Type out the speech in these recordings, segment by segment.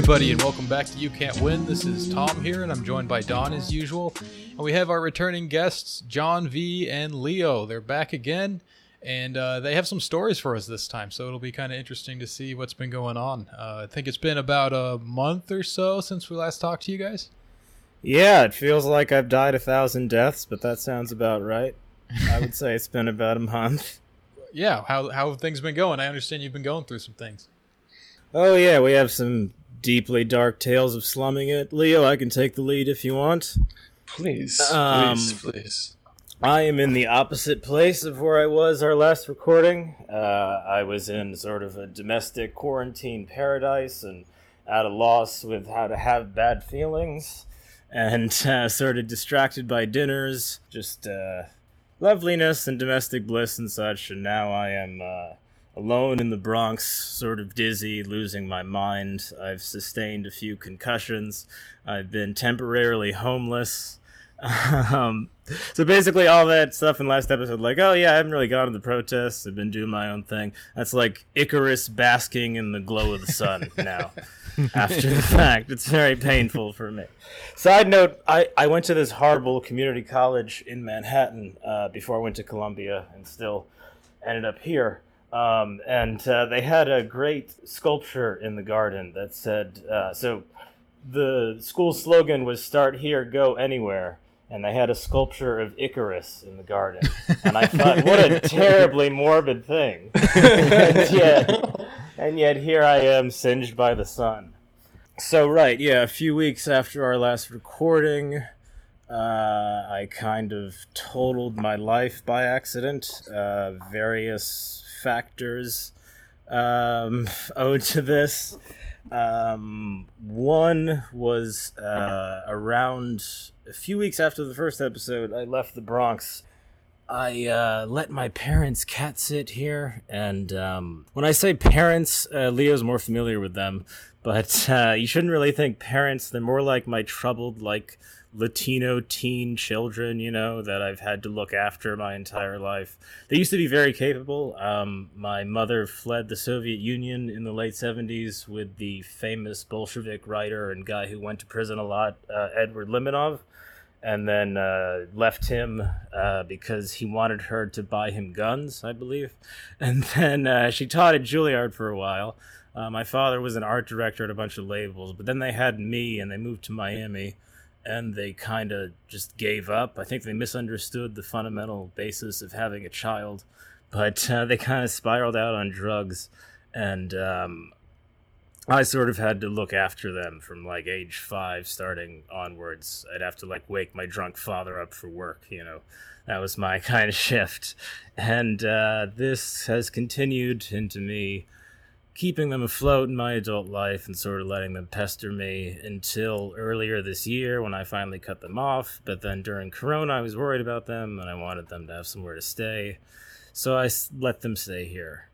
Everybody, and welcome back to You Can't Win. This is Tom here, and I'm joined by Don as usual. And we have our returning guests, John V and Leo. They're back again, and uh, they have some stories for us this time, so it'll be kind of interesting to see what's been going on. Uh, I think it's been about a month or so since we last talked to you guys. Yeah, it feels like I've died a thousand deaths, but that sounds about right. I would say it's been about a month. Yeah, how how have things been going? I understand you've been going through some things. Oh yeah, we have some deeply dark tales of slumming it. Leo, I can take the lead if you want. Please, Um, please, please. I am in the opposite place of where I was our last recording. Uh, I was in sort of a domestic quarantine paradise and at a loss with how to have bad feelings, and uh, sort of distracted by dinners, just uh, loveliness and domestic bliss and such. And now I am uh, alone in the Bronx, sort of dizzy, losing my mind. I've sustained a few concussions. I've been temporarily homeless. um, so basically, all that stuff in last episode, like, oh yeah, I haven't really gone to the protests. I've been doing my own thing. That's like Icarus basking in the glow of the sun now. After the fact, it's very painful for me. Side note: I, I went to this horrible community college in Manhattan uh, before I went to Columbia, and still ended up here. Um, and uh, they had a great sculpture in the garden that said, uh, so the school slogan was "Start here, go anywhere." and they had a sculpture of Icarus in the garden. And I thought, what a terribly morbid thing. and, yet, and yet here I am singed by the sun. So, right, yeah, a few weeks after our last recording, uh, I kind of totaled my life by accident. Uh, various factors um, owed to this. Um, one was uh, around a few weeks after the first episode, I left the Bronx. I uh, let my parents cat sit here, and um, when I say parents, uh, Leo's more familiar with them, but uh, you shouldn't really think parents. They're more like my troubled, like Latino teen children, you know, that I've had to look after my entire life. They used to be very capable. Um, my mother fled the Soviet Union in the late 70s with the famous Bolshevik writer and guy who went to prison a lot, uh, Edward Limonov, and then uh, left him uh, because he wanted her to buy him guns, I believe. And then uh, she taught at Juilliard for a while. Uh, my father was an art director at a bunch of labels, but then they had me and they moved to Miami and they kind of just gave up. I think they misunderstood the fundamental basis of having a child, but uh, they kind of spiraled out on drugs, and um, I sort of had to look after them from like age five starting onwards. I'd have to like wake my drunk father up for work, you know. That was my kind of shift. And uh, this has continued into me keeping them afloat in my adult life and sort of letting them pester me until earlier this year when I finally cut them off. But then during Corona, I was worried about them and I wanted them to have somewhere to stay. So I let them stay here.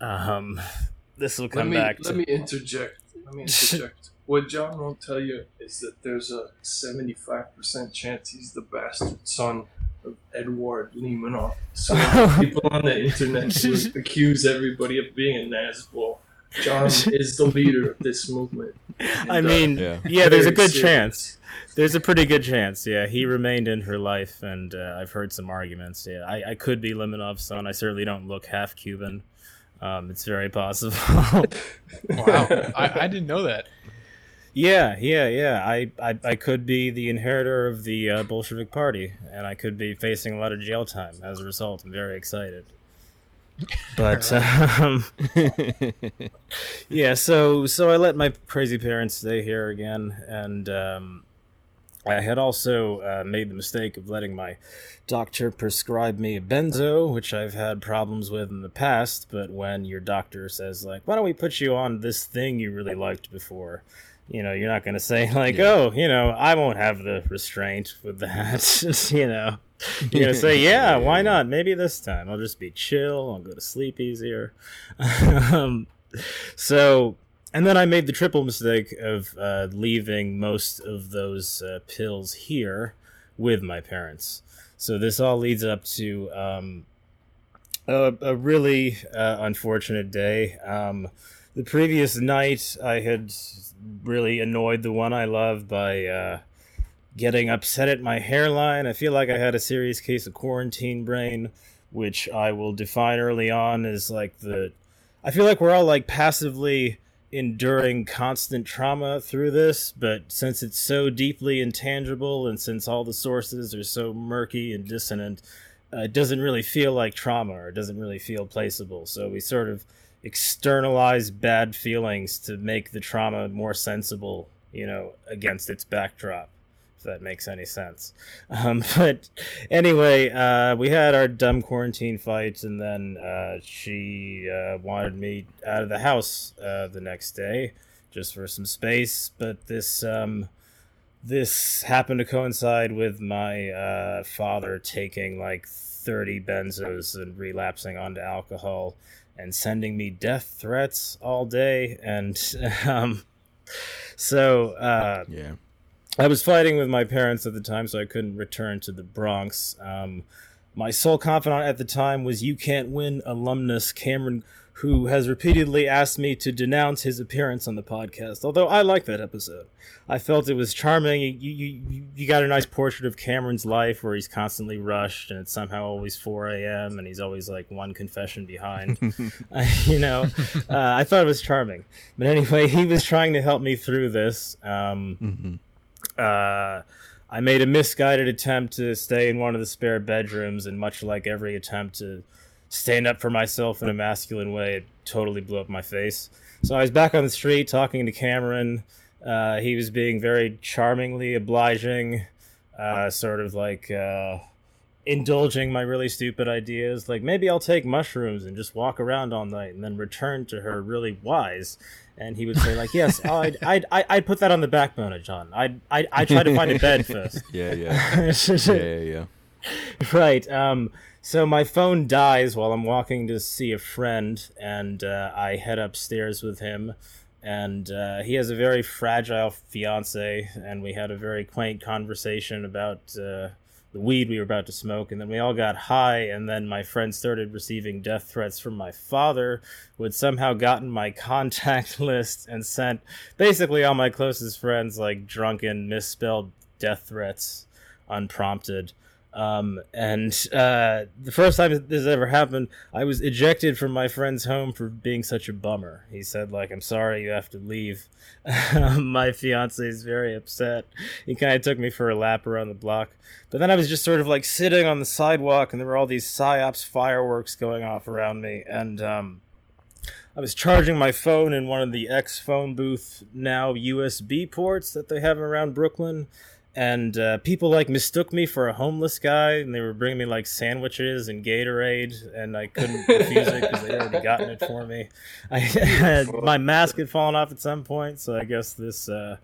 Um, this will Let come me back let to. me interject. Let me interject. what John won't tell you is that there's a 75% chance he's the bastard son of Edward Limonov. So people on the internet accuse everybody of being a Nazbol. John is the leader of this movement. I And, uh, mean, Yeah. yeah, there's a good serious. chance. There's a pretty good chance, yeah. He remained in her life, and uh, I've heard some arguments. Yeah, I, I could be Limonov's son. I certainly don't look half Cuban. Um, it's very possible. Wow, I, I didn't know that. Yeah, yeah, yeah. I, I, I could be the inheritor of the uh, Bolshevik Party, and I could be facing a lot of jail time as a result. I'm very excited. But um, yeah, so so I let my crazy parents stay here again, and um, I had also uh, made the mistake of letting my doctor prescribe me a benzo, which I've had problems with in the past. But when your doctor says like, "Why don't we put you on this thing you really liked before?" You know, you're not going to say like, Yeah. "Oh, you know, I won't have the restraint with that." you know, you're going to say, "Yeah, why not? Maybe this time I'll just be chill. I'll go to sleep easier." um, so and then I made the triple mistake of uh, leaving most of those uh, pills here with my parents. So this all leads up to um, a, a really uh, unfortunate day. Um, the previous night I had really annoyed the one I love by uh, getting upset at my hairline. I feel like I had a serious case of quarantine brain, which I will define early on as like the. I feel like we're all like passively enduring constant trauma through this, but since it's so deeply intangible and since all the sources are so murky and dissonant, uh, it doesn't really feel like trauma or it doesn't really feel placeable. So we sort of externalize bad feelings to make the trauma more sensible, you know, against its backdrop if that makes any sense. Um, but anyway, uh, we had our dumb quarantine fights, and then uh, she uh, wanted me out of the house uh, the next day just for some space. But this um, this happened to coincide with my uh, father taking like thirty benzos and relapsing onto alcohol and sending me death threats all day, and um, so uh, yeah I was fighting with my parents at the time, so I couldn't return to the Bronx. Um, my sole confidant at the time was You Can't Win alumnus Cameron, who has repeatedly asked me to denounce his appearance on the podcast. Although I like that episode, I felt it was charming. You, you, you got a nice portrait of Cameron's life where he's constantly rushed and it's somehow always 4 a.m. and he's always like one confession behind. you know, uh, I thought it was charming. But anyway, he was trying to help me through this. Um, mm-hmm uh, I made a misguided attempt to stay in one of the spare bedrooms, and much like every attempt to stand up for myself in a masculine way, it totally blew up my face. So I was back on the street talking to Cameron. Uh, he was being very charmingly obliging, uh, sort of like uh, indulging my really stupid ideas. Like maybe I'll take mushrooms and just walk around all night, and then return to her really wise and he would say like, "Yes, I'd, I'd, I'd put that on the back burner, John. I'd, I'd, I'd try to find a bed first. yeah, yeah, yeah, yeah, yeah. Right. Um. So my phone dies while I'm walking to see a friend, and uh, I head upstairs with him. And uh, he has a very fragile fiance, and we had a very quaint conversation about uh, the weed we were about to smoke, and then we all got high, and then my friend started receiving death threats from my father, who had somehow gotten my contact list and sent basically all my closest friends like drunken, misspelled death threats unprompted. Um, and uh, the first time this ever happened, I was ejected from my friend's home for being such a bummer. He said, like, I'm sorry you have to leave. my fiance is very upset. He kind of took me for a lap around the block. But then I was just sort of like sitting on the sidewalk, and there were all these psyops fireworks going off around me. And um, I was charging my phone in one of the X phone booth now USB ports that they have around Brooklyn and uh, people like mistook me for a homeless guy and they were bringing me like sandwiches and gatorade and i couldn't refuse it because they already gotten it for me. I had my mask had fallen off at some point so i guess this uh,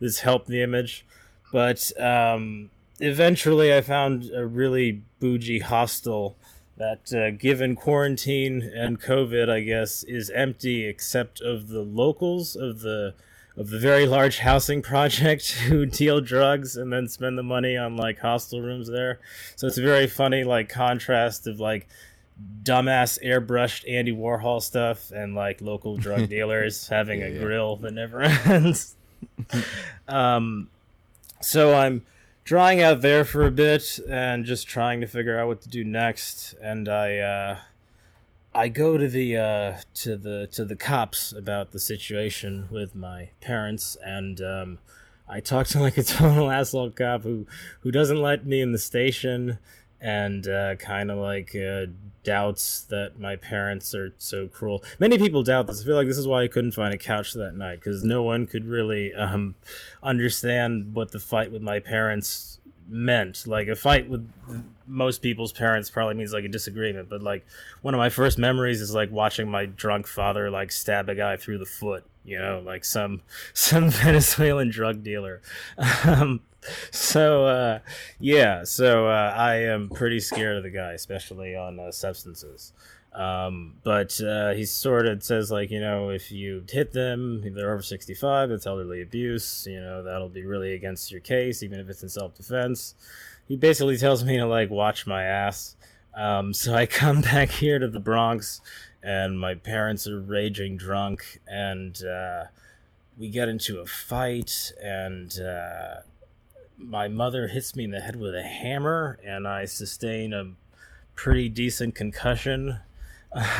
this helped the image. But um, eventually i found a really bougie hostel that uh, given quarantine and covid i guess is empty except of the locals of the of the very large housing project who deal drugs and then spend the money on like hostel rooms there. So it's a very funny like contrast of like dumbass airbrushed Andy Warhol stuff and like local drug dealers having yeah, a yeah. grill that never ends. um, so I'm drying out there for a bit and just trying to figure out what to do next. And I uh, I go to the uh, to the to the cops about the situation with my parents, and um, I talk to like a total asshole cop who who doesn't let me in the station, and uh, kind of like uh, doubts that my parents are so cruel. Many people doubt this. I feel like this is why I couldn't find a couch that night because no one could really um, understand what the fight with my parents meant. Like a fight with most people's parents probably means like a disagreement, but like one of my first memories is like watching my drunk father like stab a guy through the foot, you know, like some some Venezuelan drug dealer. Um, so uh, yeah, so uh, I am pretty scared of the guy, especially on uh, substances. Um, but uh, he sort of says like you know if you hit them, if they're over sixty five, it's elderly abuse. You know that'll be really against your case, even if it's in self defense. He basically tells me to like watch my ass. Um, so I come back here to the Bronx, and my parents are raging drunk, and uh, we get into a fight, and uh, my mother hits me in the head with a hammer, and I sustain a pretty decent concussion.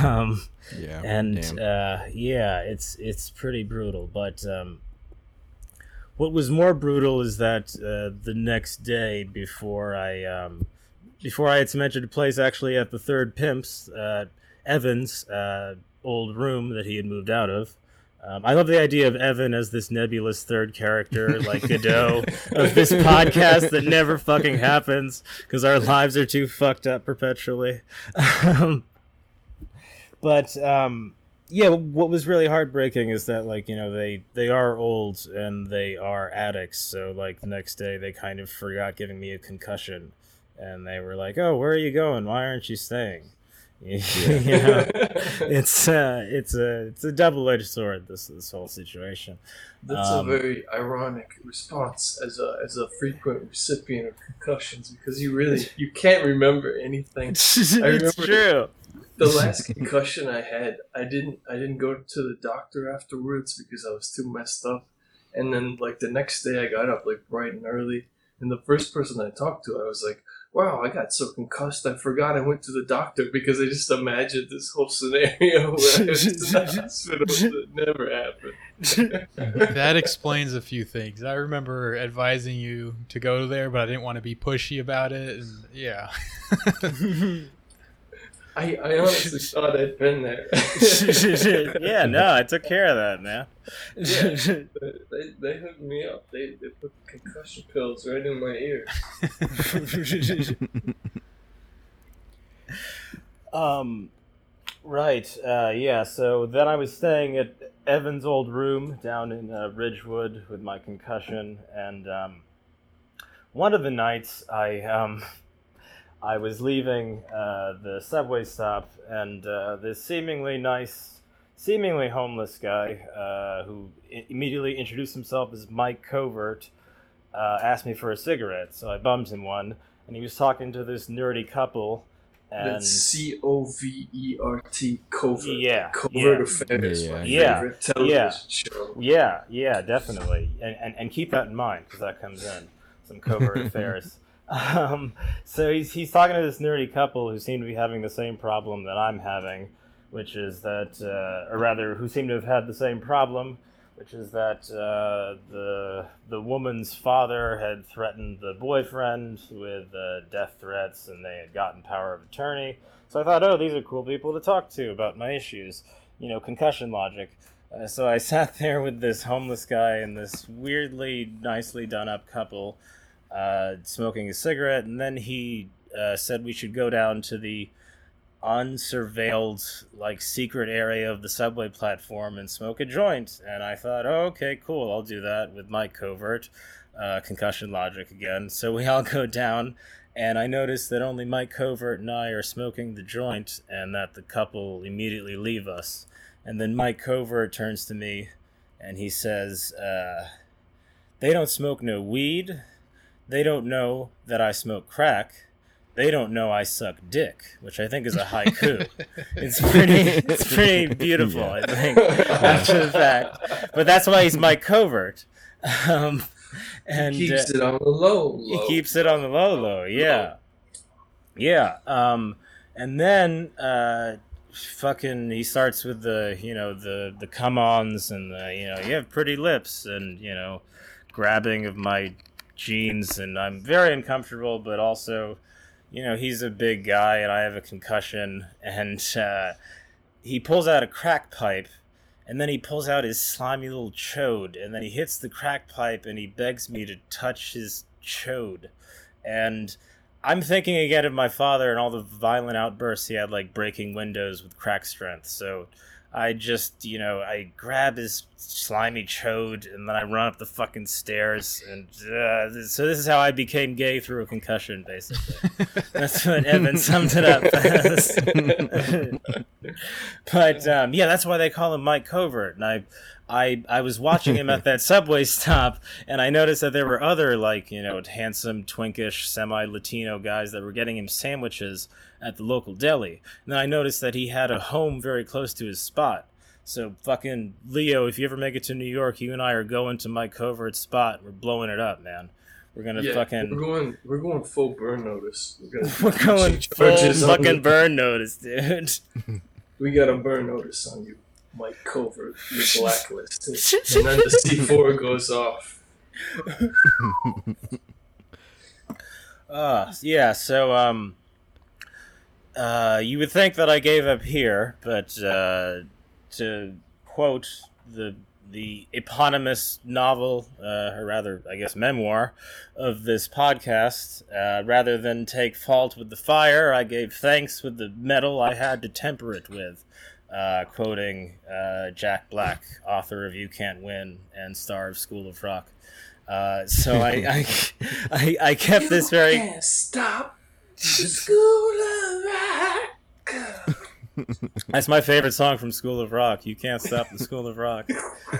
Um, Yeah. and uh, yeah, it's it's pretty brutal. But um, what was more brutal is that uh, the next day, before I um, before I had cemented a place, actually at the third pimps, uh, Evans' uh, old room that he had moved out of. Um, I love the idea of Evan as this nebulous third character, like Godot of this podcast that never fucking happens because our lives are too fucked up perpetually. Um, but um, yeah, what was really heartbreaking is that like you know they they are old and they are addicts. So like the next day they kind of forgot giving me a concussion, and they were like, "Oh, where are you going? Why aren't you staying?" you know, it's uh, it's a it's a double edged sword. This this whole situation. That's Um, a very ironic response as a as a frequent recipient of concussions because you really you can't remember anything. it's true. The last concussion I had, I didn't I didn't go to the doctor afterwards because I was too messed up. And then like the next day I got up like bright and early and the first person I talked to I was like, Wow, I got so concussed I forgot I went to the doctor because I just imagined this whole scenario where I was to the hospital. It never happened. that explains a few things. I remember advising you to go there, but I didn't want to be pushy about it. And yeah. I, I honestly thought I'd been there. yeah, no, I took care of that, man. Yeah, they, they hooked me up. They, they put concussion pills right in my ear. um, right. Uh, yeah. So then I was staying at Evan's old room down in uh, Ridgewood with my concussion, and um, one of the nights I um, I was leaving uh, the subway stop, and uh, this seemingly nice, seemingly homeless guy uh, who i- immediately introduced himself as Mike Covert uh, asked me for a cigarette. So I bummed him one, and he was talking to this nerdy couple. And That's C O V E R T covert. Yeah, Covert yeah. affairs. Yeah, my yeah. television Yeah. show. Yeah, yeah, definitely, and and, and keep that in mind because that comes in some covert affairs. Um, so he's he's talking to this nerdy couple who seem to be having the same problem that I'm having, which is that, uh, or rather, who seem to have had the same problem, which is that uh, the the woman's father had threatened the boyfriend with uh, death threats, and they had gotten power of attorney. So I thought, oh, these are cool people to talk to about my issues, you know, concussion logic. Uh, so I sat there with this homeless guy and this weirdly nicely done up couple uh, smoking a cigarette, and then he uh, said we should go down to the unsurveilled, like secret area of the subway platform and smoke a joint. And I thought, oh, okay, cool, I'll do that with my covert uh, concussion logic again. So we all go down, and I notice that only Mike Covert and I are smoking the joint, and that the couple immediately leave us. And then Mike Covert turns to me, and he says, uh, "They don't smoke no weed. They don't know that I smoke crack. They don't know I suck dick," which I think is a haiku. it's pretty, it's pretty beautiful. I think after the fact, but that's why he's my Covert. Um, and he keeps uh, it on the low. he keeps it on the low low yeah yeah um and then uh fucking he starts with the you know the the come ons and the you know you have pretty lips and you know grabbing of my jeans and i'm very uncomfortable but also you know he's a big guy and i have a concussion and uh he pulls out a crack pipe and then he pulls out his slimy little chode, and then he hits the crack pipe, and he begs me to touch his chode. And I'm thinking again of my father and all the violent outbursts he had, like breaking windows with crack strength. So I just, you know, I grab his slimy chode, and then I run up the fucking stairs. And uh, so this is how I became gay through a concussion, basically. That's what Evan summed it up but um, yeah, that's why they call him Mike Covert. And I, I, I was watching him at that subway stop, and I noticed that there were other like you know handsome, twinkish, semi-Latino guys that were getting him sandwiches. at the local deli. And then I noticed that he had a home very close to his spot. So fucking Leo, if you ever make it to New York, you and I are going to Mike Covert's spot. We're blowing it up, man. We're gonna Yeah, fucking we're going. We're going full burn notice. We're, gonna we're going full fucking burn notice, dude. We got a burn notice on you, Mike Covert. You're blacklisted, and then the C four goes off. Uh, yeah, so, um, uh, you would think that I gave up here, but, uh, to quote the, the eponymous novel, uh, or rather, I guess, memoir of this podcast, uh, rather than take fault with the fire, I gave thanks with the metal I had to temper it with. Uh, quoting uh, Jack Black, author of You Can't Win and star of School of Rock. Uh, so I, I, I, I kept this very. Can't stop the school of rock. That's my favorite song from School of Rock. You can't stop the School of Rock.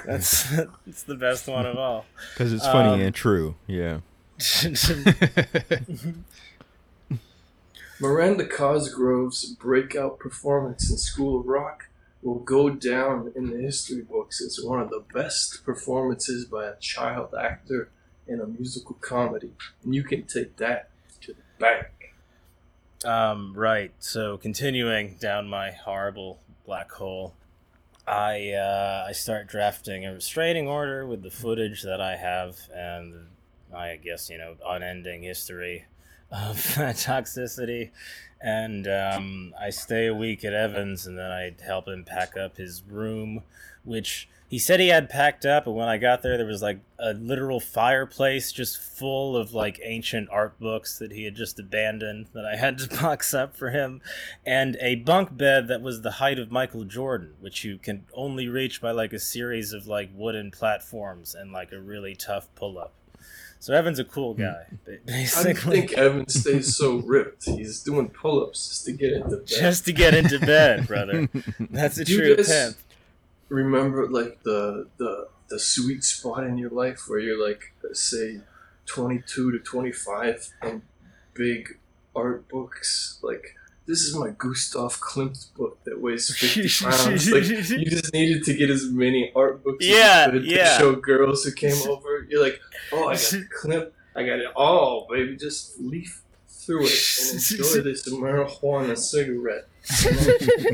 That's it's the best one of all. Because it's funny Um, and true. Yeah. Miranda Cosgrove's breakout performance in School of Rock will go down in the history books as one of the best performances by a child actor in a musical comedy. And you can take that to the bank. Um, right. So continuing down my horrible black hole, I uh, I start drafting a restraining order with the footage that I have and I guess you know unending history of toxicity, and um, I stay a week at Evans and then I help him pack up his room, which. He said he had packed up, but when I got there, there was like a literal fireplace just full of like ancient art books that he had just abandoned that I had to box up for him, and a bunk bed that was the height of Michael Jordan, which you can only reach by like a series of like wooden platforms and like a really tough pull up. So Evan's a cool hmm. guy, ba- I think Evan stays so ripped. He's doing pull ups just to get into bed. Just to get into bed, brother. That's a Do true pimp. Remember, like the the the sweet spot in your life where you're like, say, twenty two to twenty five, and big art books. Like this is my Gustav Klimt book that weighs fifty pounds. Like you just needed to get as many art books Yeah, as you could yeah. to show girls who came over. You're like, oh, I got the Klimt. I got it all, baby. Just leaf through it and enjoy this marijuana cigarette.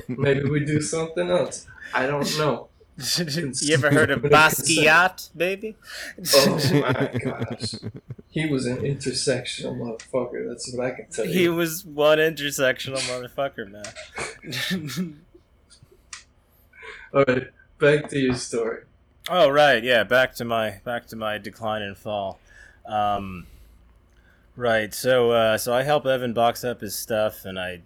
Maybe we do something else. I don't know. You ever heard of Basquiat, baby? Oh my gosh. He was an intersectional motherfucker. That's what I can tell you. He was one intersectional motherfucker, man. All right, back to your story. Oh right, yeah. Back to my back to my decline and fall. Um, right. So uh, so I help Evan box up his stuff, and I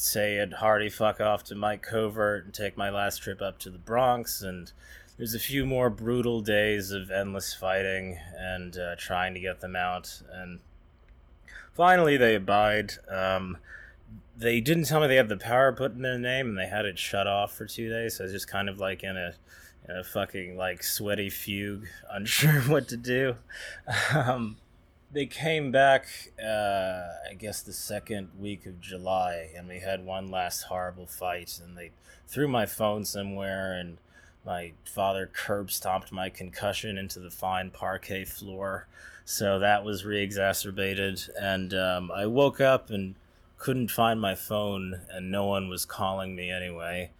say a hearty fuck off to Mike Covert and take my last trip up to the Bronx. And there's a few more brutal days of endless fighting and uh, trying to get them out. And finally, they abide. Um, they didn't tell me they had the power put in their name, and they had it shut off for two days. So I was just kind of like in a in a fucking like sweaty fugue, unsure what to do. Um, they came back, uh, I guess, the second week of July, and we had one last horrible fight. And they threw my phone somewhere, and my father curb stomped my concussion into the fine parquet floor. So that was re exacerbated. And um, I woke up and couldn't find my phone, and no one was calling me anyway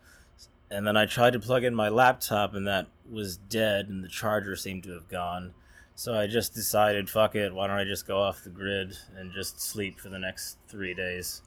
and then I tried to plug in my laptop, and that was dead, and the charger seemed to have gone. So I just decided, fuck it, why don't I just go off the grid and just sleep for the next three days?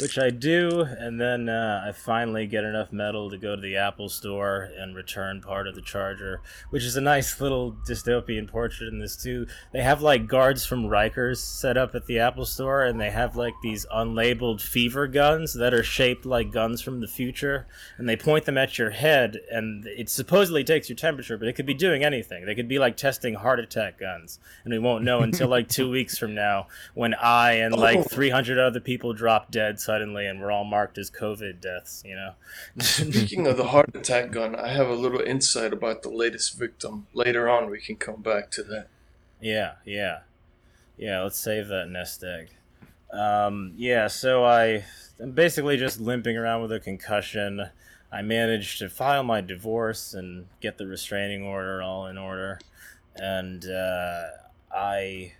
Which I do, and then uh, I finally get enough metal to go to the Apple store and return part of the charger, which is a nice little dystopian portrait in this too. They have like guards from Rikers set up at the Apple store, and they have like these unlabeled fever guns that are shaped like guns from the future, and they point them at your head, and it supposedly takes your temperature, but it could be doing anything. They could be like testing heart attack guns, and we won't know until like two weeks from now when I and Oh. like 300 other people drop dead suddenly, and we're all marked as COVID deaths. You know. Speaking of the heart attack gun, I have a little insight about the latest victim. Later on, we can come back to that. Yeah, yeah, yeah. Let's save that nest egg. Um, yeah, so I, I'm basically just limping around with a concussion. I managed to file my divorce and get the restraining order all in order. And uh, I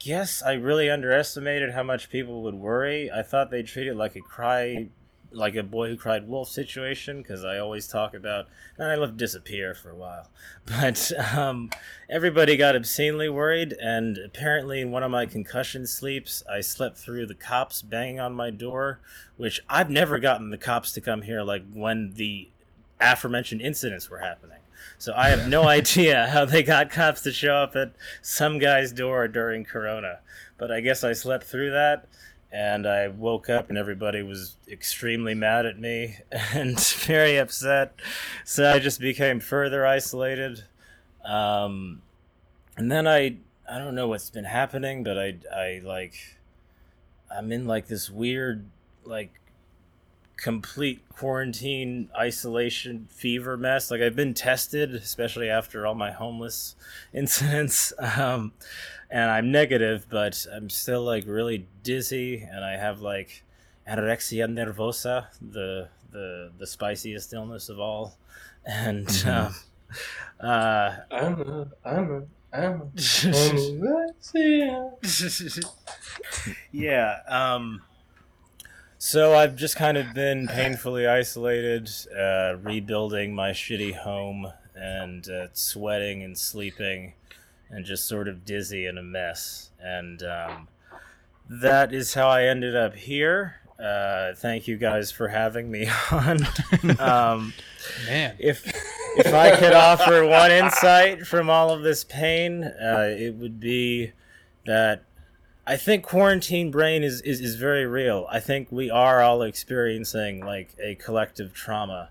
guess I really underestimated how much people would worry. I thought they'd treat it like a cry like a boy who cried wolf situation because I always talk about and I let disappear for a while. But um, everybody got obscenely worried, and apparently in one of my concussion sleeps, I slept through the cops banging on my door, which I've never gotten the cops to come here like when the aforementioned incidents were happening. So I have no idea how they got cops to show up at some guy's door during Corona. But I guess I slept through that and I woke up and everybody was extremely mad at me and very upset. So I just became further isolated. Um, and then I I don't know what's been happening, but I I like I'm in like this weird like complete quarantine isolation fever mess like i've been tested especially after all my homeless incidents um, and i'm negative but i'm still like really dizzy and i have like anorexia nervosa the the the spiciest illness of all and Mhm. um, uh I'm a, I'm a, I'm a, anorexia. yeah. Um, so I've just kind of been painfully isolated, uh, rebuilding my shitty home, and uh, sweating and sleeping, and just sort of dizzy and a mess. And um, that is how I ended up here. Uh, thank you guys for having me on. um, Man, if if I could offer one insight from all of this pain, uh, it would be that I think quarantine brain is, is, is very real. I think we are all experiencing like a collective trauma.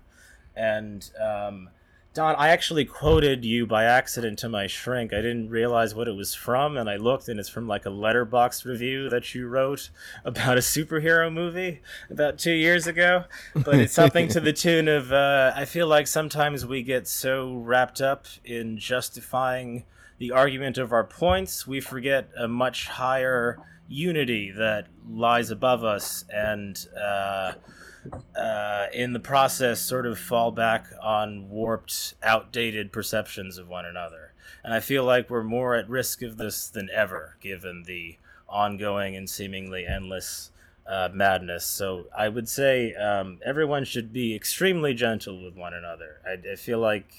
And um, Don, I actually quoted you by accident to my shrink. I didn't realize what it was from, and I looked, and it's from like a Letterboxd review that you wrote about a superhero movie about two years ago. But it's something to the tune of uh, I feel like sometimes we get so wrapped up in justifying the argument of our points, we forget a much higher unity that lies above us, and uh, uh, in the process, sort of fall back on warped, outdated perceptions of one another. And I feel like we're more at risk of this than ever, given the ongoing and seemingly endless uh, madness. So I would say um, everyone should be extremely gentle with one another. I, I feel like.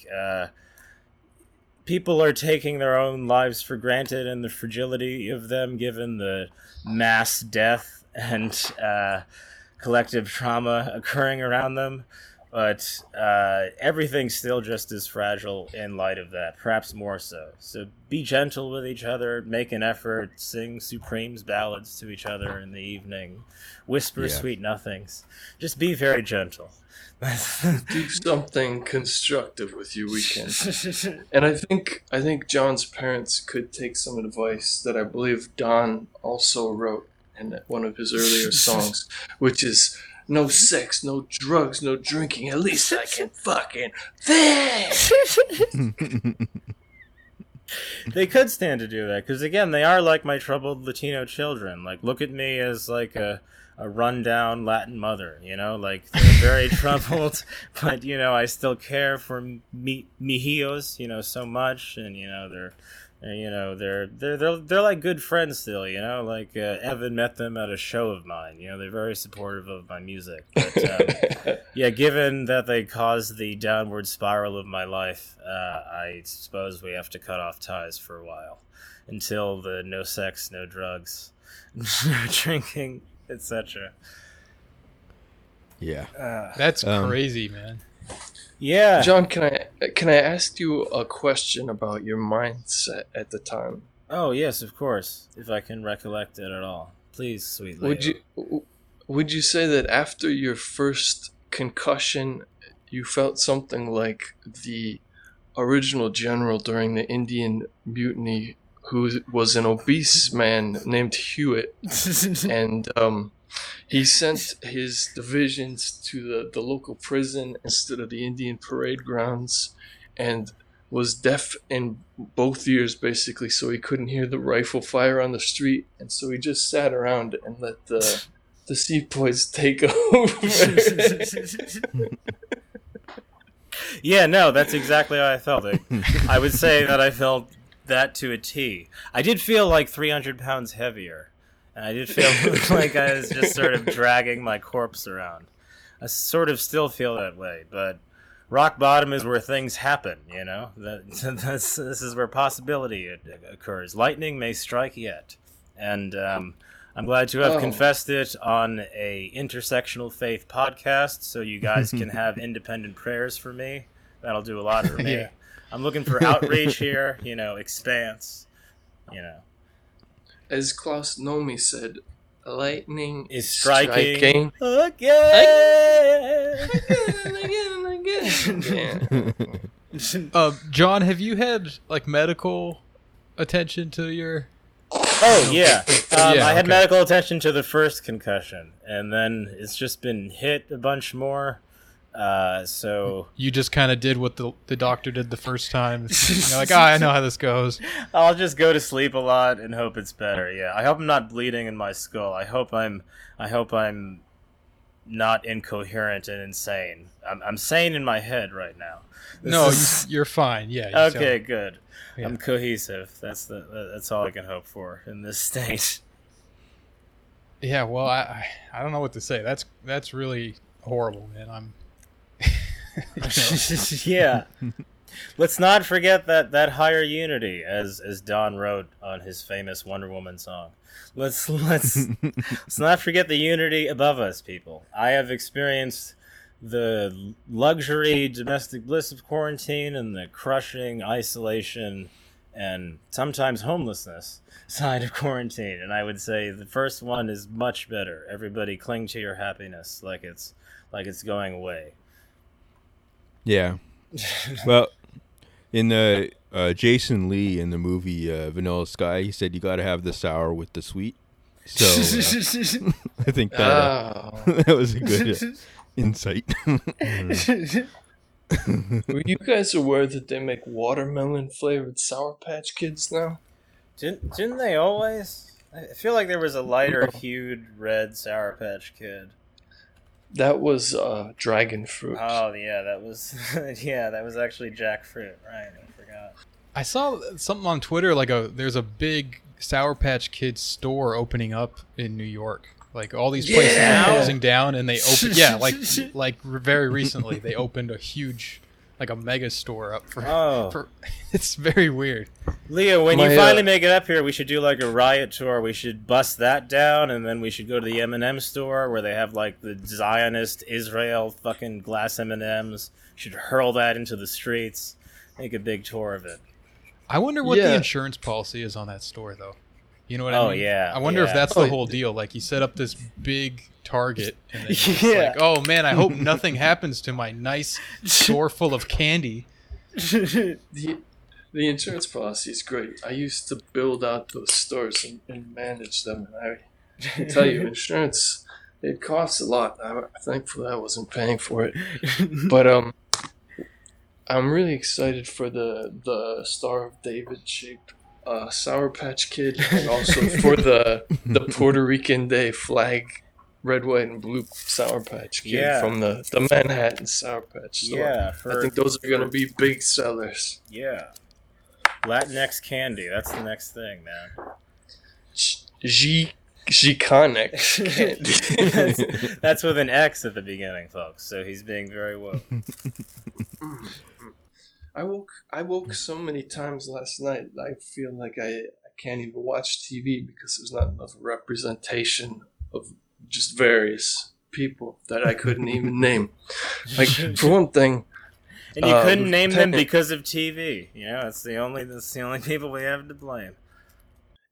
People are taking their own lives for granted and the fragility of them given the mass death and uh, collective trauma occurring around them. But uh, everything's still just as fragile in light of that perhaps more so. So be gentle with each other make an effort sing supreme's ballads to each other in the evening whisper Yeah. sweet nothings. Just be very gentle Do something constructive with your weekend. And I think I think John's parents could take some advice that I believe Don also wrote in one of his earlier songs, which is no sex, no drugs, no drinking. At least I can fucking think. they could stand to do that because again they are like my troubled latino children like look at me as like a, a rundown latin mother you know? Like they're very troubled but you know i still care for mi mijillos you know so much and you know they're they're, you know they're they're they're, they're like good friends still you know? Like uh, evan met them at a show of mine you know? They're very supportive of my music but um, yeah, given that they caused the downward spiral of my life, uh, I suppose we have to cut off ties for a while. Until the no sex, no drugs, no drinking, etc. yeah. Uh, that's Um, crazy, man. yeah, John, can I can I ask you a question about your mindset at the time? Oh yes, of course. If I can recollect it at all, please, sweet lady. Would you would you say that after your first concussion, you felt something like the original general during the Indian Mutiny, who was an obese man named Hewitt, and um, he sent his divisions to the, the local prison instead of the Indian parade grounds, and was deaf in both ears basically, so he couldn't hear the rifle fire on the street, and so he just sat around and let the the sepoys take over. Yeah, no, that's exactly how I felt. I, I would say that I felt that to a T. I did feel like 300 pounds heavier, and I did feel like I was just sort of dragging my corpse around. I sort of still feel that way, but rock bottom is where things happen. You know, that, that's this is where possibility occurs. Lightning may strike yet, and um, I'm glad to have Oh. confessed it on a intersectional faith podcast, so you guys can have independent prayers for me. That'll do a lot for me. Yeah. I'm looking for outrage here. You know, expanse. You know, As Klaus Nomi said, lightning is striking, striking again. again and again. Yeah. Uh, John, have you had like medical attention to your? Oh yeah, um, Yeah, I had okay. medical attention to the first concussion, and then it's just been hit a bunch more. Uh, so You just kind of did what the the doctor did the first time. You're like, ah, I know how this goes. I'll just go to sleep a lot and hope it's better. Yeah, I hope I'm not bleeding in my skull. I hope I'm. I hope I'm not incoherent and insane. I'm, I'm sane in my head right now. This No, is- you, you're fine. Yeah. you okay, good. Yeah. I'm cohesive. That's the. That's all I can hope for in this state. Yeah. Well, I I I don't know what to say. That's that's really horrible, man. I'm. Yeah. Let's not forget that that higher unity, as as Don wrote on his famous Wonder Woman song. Let's let's let's not forget the unity above us, people. I have experienced the luxury domestic bliss of quarantine and the crushing isolation and sometimes homelessness side of quarantine and i would say the first one is much better everybody cling to your happiness like it's like it's going away Yeah. Well, in the uh, Jason Lee in the movie uh, Vanilla Sky, he said you got to have the sour with the sweet. So uh, I think that uh, Oh. that was a good uh, insight. Were you guys aware that they make watermelon flavored Sour Patch Kids now? Didn't didn't they always? I feel like there was a lighter hued red Sour Patch Kid. That was uh, dragon fruit. Oh yeah, that was yeah, that was actually jackfruit. Right, I forgot. I saw something on Twitter like a there's a big Sour Patch Kids store opening up in New York. Like all these places Yeah. are closing down, and they open. yeah, like like very recently they opened a huge, like a mega store up for. Oh, for it's very weird. Leo, when My, you finally uh, make it up here, we should do like a riot tour. We should bust that down, and then we should go to the M and M store where they have like the Zionist Israel fucking glass M and M's. Should hurl that into the streets. Make a big tour of it. I wonder what the insurance policy is on that store though. You know what Oh, I mean? Oh yeah, I wonder if that's the Oh, whole deal. Like he set up this big target, and then Yeah. like, oh man, I hope nothing happens to my nice store full of candy. The the insurance policy is great. I used to build out those stores and, and manage them, and I can tell you, insurance it costs a lot. I'm thankful I wasn't paying for it, but um, I'm really excited for the the Star of David shaped uh, Sour Patch Kid, and also for the the Puerto Rican Day flag. Red, white, and blue Sour Patch Kid Yeah. from the, the Manhattan Sour Patch store. yeah, I think those are going to be big sellers. yeah. Latinx candy. That's the next thing, man. G Giconic. that's, that's with an X at the beginning, folks. So he's being very woke. I woke I woke so many times last night. I feel like I, I can't even watch TV because there's not enough representation of just various people that I couldn't even name. Like for one thing, And you Uh, couldn't name them because of TV. Yeah, that's the only that's the only people we have to blame.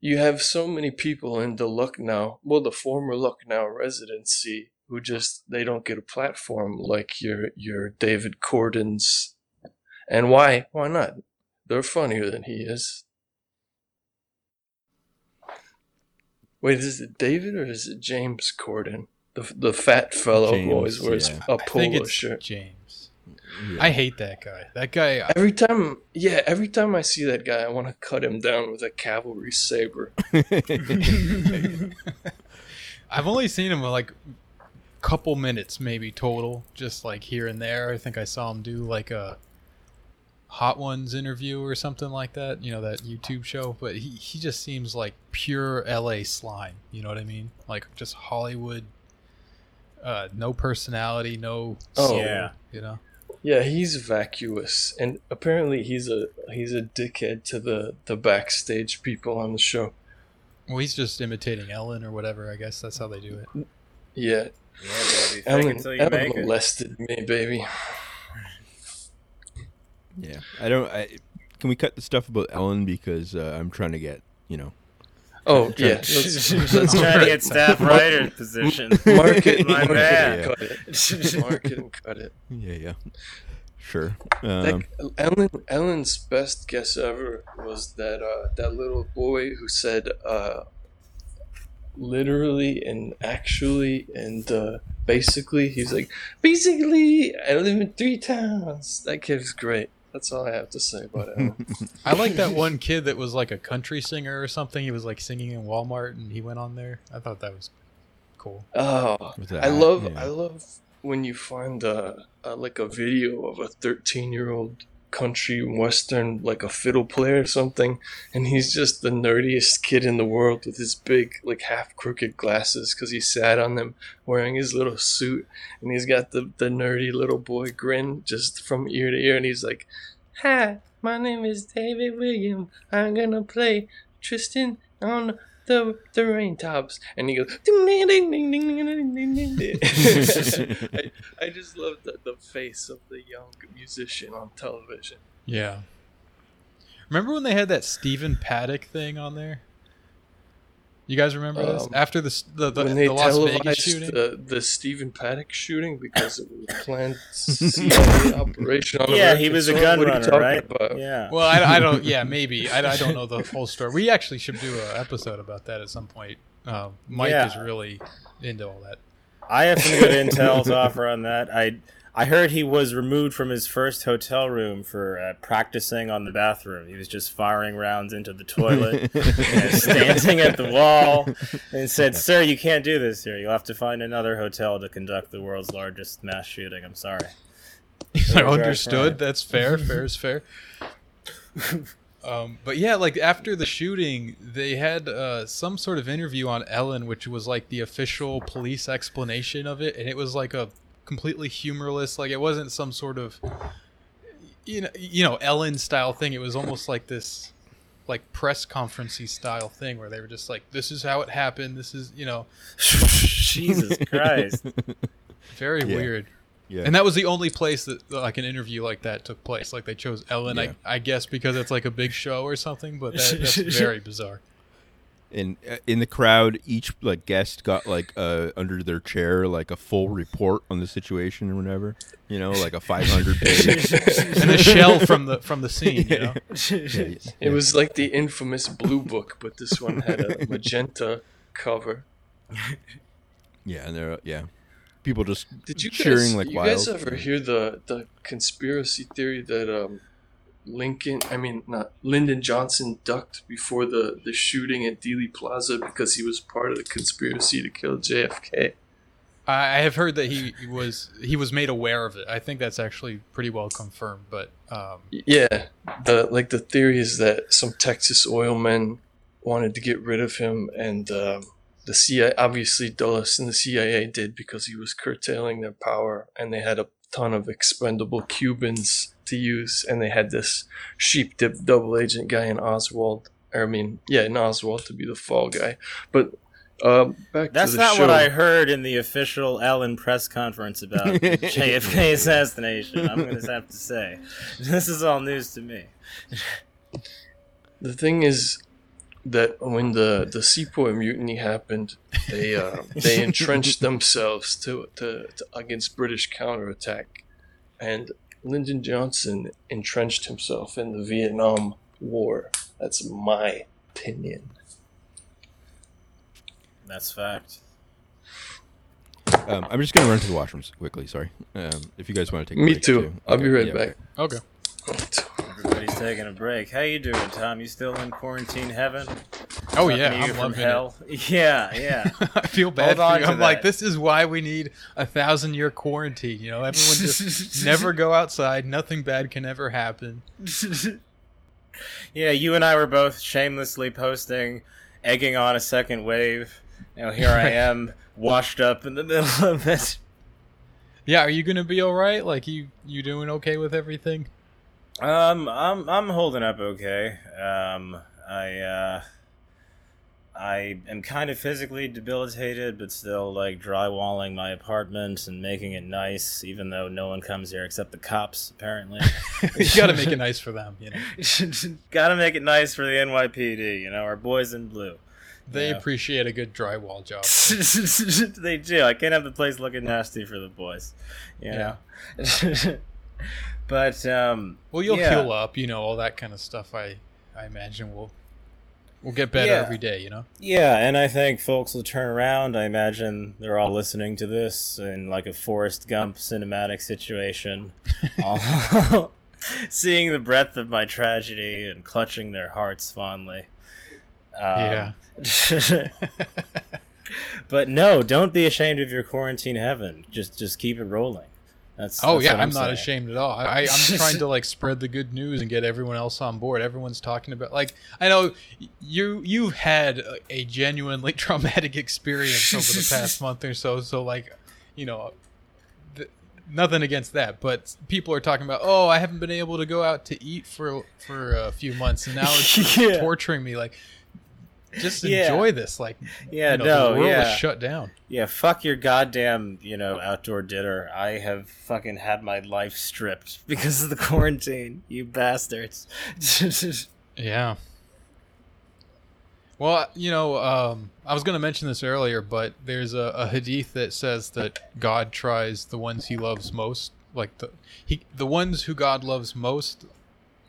you have so many people in the Lucknow, well, the former Lucknow residency, who just they don't get a platform like your your David Corden's. And why? Why not? They're funnier than he is. Wait, is it David or is it James Corden? The the fat fellow who James, always wears yeah. a I think polo it's shirt. James. I hate that guy. That guy. Every time, yeah, every time I see that guy, I want to cut him down with a cavalry saber. I've only seen him like a couple minutes maybe total, just like here and there. I think I saw him do like a Hot Ones interview or something like that. You know that YouTube show, but he he just seems like pure LA slime. You know what I mean? Like just Hollywood. Uh, no personality, no. Oh, soul, yeah. You know. Yeah, he's vacuous, and apparently he's a he's a dickhead to the the backstage people on the show. Well, he's just imitating Ellen or whatever. I guess that's how they do it. Yeah, Yeah, baby. Fake Ellen, it till you Ellen make it. molested me, baby. Yeah, I don't. I, can we cut the stuff about Ellen because uh, I'm trying to get you know. Oh Try- yeah, let's, Let's let's try to get staff writer position. mark it, My mark man. it, cut it. Mark it cut it. Yeah, yeah, sure. That, Um, Ellen Ellen's best guess ever was that uh, that little boy who said uh, literally and actually and uh, basically he's like basically I live in three towns. That kid's great. That's all I have to say about it. I like that one kid that was like a country singer or something. He was like singing in Walmart and he went on there. I thought that was cool. Oh, With I love yeah. I love when you find uh, uh, like a video of a 13 year old country western like a fiddle player or something and he's just the nerdiest kid in the world with his big like half crooked glasses because he sat on them wearing his little suit and he's got the, the nerdy little boy grin just from ear to ear and he's like hi my name is david william. I'm gonna play tristan on the the rain tops and he goes ding, ding, ding, ding, ding, ding, ding, ding. I, I just love the, the face of the young musician on television Yeah. Remember when they had that Stephen Paddock thing on there? You guys remember this? Um, After the the, the, when they the Las Vegas shooting? the, the Stephen Paddock shooting because it was a planned CIA operation on Yeah, he was a soil. gun What are you runner, right? about? Yeah. Well, I, I don't. Yeah, maybe. I, I don't know the whole story. We actually should do an episode about that at some point. Um, Mike Yeah. is really into all that. I have some good intel to offer on that. I I heard he was removed from his first hotel room for uh, practicing on the bathroom. He was just firing rounds into the toilet, and standing at the wall, and said, "Sir, you can't do this here. You'll have to find another hotel to conduct the world's largest mass shooting." I'm sorry. I understood. That's fair. Fair is fair. Um, but yeah, like after the shooting, they had uh, some sort of interview on Ellen, which was like the official police explanation of it, and it was like a completely humorless. Like it wasn't some sort of you know you know Ellen style thing. It was almost like this like press conferencey style thing where they were just like, "This is how it happened. This is you know Jesus Christ! very Yeah. weird." yeah. And that was the only place that like an interview like that took place. Like they chose Ellen, Yeah. I, I guess because it's like a big show or something. But that, that's very bizarre. In uh, in the crowd, each like guest got like uh under their chair like a full report on the situation or whatever. You know, like a 500 page. And a shell from the from the scene. You know? Yeah, It was like the infamous Blue Book, but this one had a magenta cover. yeah, and they're yeah, people just Did you cheering guys, like you wild. guys ever hear the the conspiracy theory that um Lincoln, I mean not Lyndon Johnson ducked before the the shooting at Dealey Plaza because he was part of the conspiracy to kill JFK? I, have heard that he was he was made aware of it. I think that's actually pretty well confirmed. But um, Yeah, the like the theory is that some Texas oil men wanted to get rid of him, and um, the CIA obviously Dulles and the CIA did because he was curtailing their power, and they had a ton of expendable Cubans to use, and they had this sheep dip double agent guy in Oswald. Or I mean, yeah, in Oswald to be the fall guy, but. Back That's to the not show. what I heard in the official Ellen press conference about JFK assassination. I'm going to have to say, this is all news to me. The thing is that when the the Sepoy mutiny happened, they uh, they entrenched themselves to, to, to against British counterattack, and Lyndon Johnson entrenched himself in the Vietnam War. That's my opinion. That's fact. Um, I'm just gonna run to the washrooms quickly. Sorry. Um, if you guys want to take. a Me break, too. I'll be right yeah. back. Okay. Everybody's taking a break. How you doing, Tom? You still in quarantine heaven? Oh Talking yeah, I'm from loving hell. Yeah, yeah. I feel bad Hold for you. I'm like, this is why we need a thousand year quarantine. You know, everyone just never go outside. Nothing bad can ever happen. yeah, you and I were both shamelessly posting, egging on a second wave. Now here I am, washed up in the middle of it. Yeah, are you gonna be all right? Like you, you doing okay with everything? Um, I'm I'm holding up okay. Um, I uh, I am kind of physically debilitated, but still like drywalling my apartment and making it nice, even though no one comes here except the cops. Apparently, you got to make it nice for them. You know, gotta make it nice for the NYPD. You know, our boys in blue. they Yeah. appreciate a good drywall job. they do. I can't have the place looking nasty for the boys. You know. but um, Well, you'll yeah. heal up. You know, all that kind of stuff. I, I imagine will, will get better Yeah. every day. You know. Yeah, and I think folks will turn around. I imagine they're all listening to this in like a Forrest Gump cinematic situation, seeing the breadth of my tragedy and clutching their hearts fondly. Um, Yeah. but no, don't be ashamed of your quarantine heaven. Just just keep it rolling. That's Oh that's yeah, I'm, I'm not ashamed at all. I, I'm trying to like spread the good news and get everyone else on board. Everyone's talking about like I know you you've had a, a genuinely traumatic experience over the past month or so. So like, you know, th- nothing against that, but people are talking about oh I haven't been able to go out to eat for for a few months and now it's Yeah. torturing me. Like, just Yeah. enjoy this. Like, Yeah, you know, no, the world yeah. is shut down. Yeah, fuck your goddamn, you know, outdoor dinner. I have fucking had my life stripped because of the quarantine, you bastards. Yeah. Well, you know, um, I was going to mention this earlier, but there's a, a hadith that says that God tries the ones He loves most. Like the he, the ones who God loves most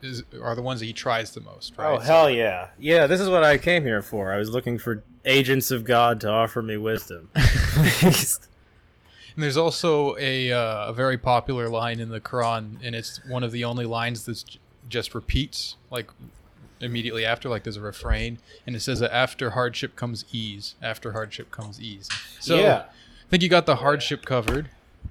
is are the ones that He tries the most. Right? oh, hell yeah. Yeah, this is what I came here for. I was looking for agents of God to offer me wisdom. And there's also a uh, a very popular line in the Quran, and it's one of the only lines that just repeats like immediately after. Like there's a refrain, and it says that after hardship comes ease. After hardship comes ease. So Yeah. I think you got the hardship covered.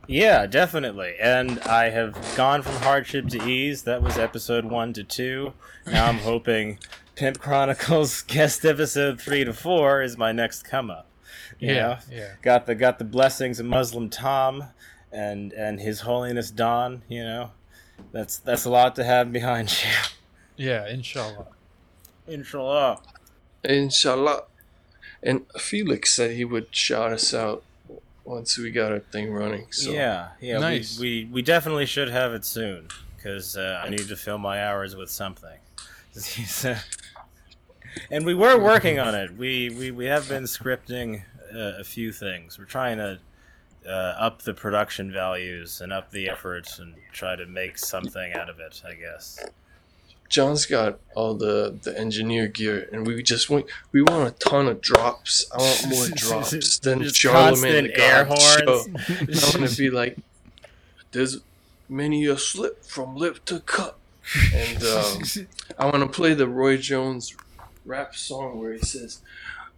Yeah, definitely. And I have gone from hardship to ease. That was episode one to two. Now I'm hoping Pimp Chronicles guest episode three to four is my next come up. You know? yeah. got the got the blessings of Muslim Tom and and His Holiness Don. You know, that's that's a lot to have behind you. Yeah, inshallah. Inshallah. Inshallah. And Felix said he would shout us out once we got our thing running. So yeah, yeah. Nice. We, we we definitely should have it soon because uh, I need to fill my hours with something. and we were working on it. We we, we have been scripting uh, a few things. We're trying to. Uh, up the production values and up the efforts and try to make something out of it, I guess. John's got all the the engineer gear, and we just want we want a ton of drops. I want more drops than Charlamagne tha God show. I want to be like, there's many a slip from lip to cup, and um, I want to play the Roy Jones rap song where he says,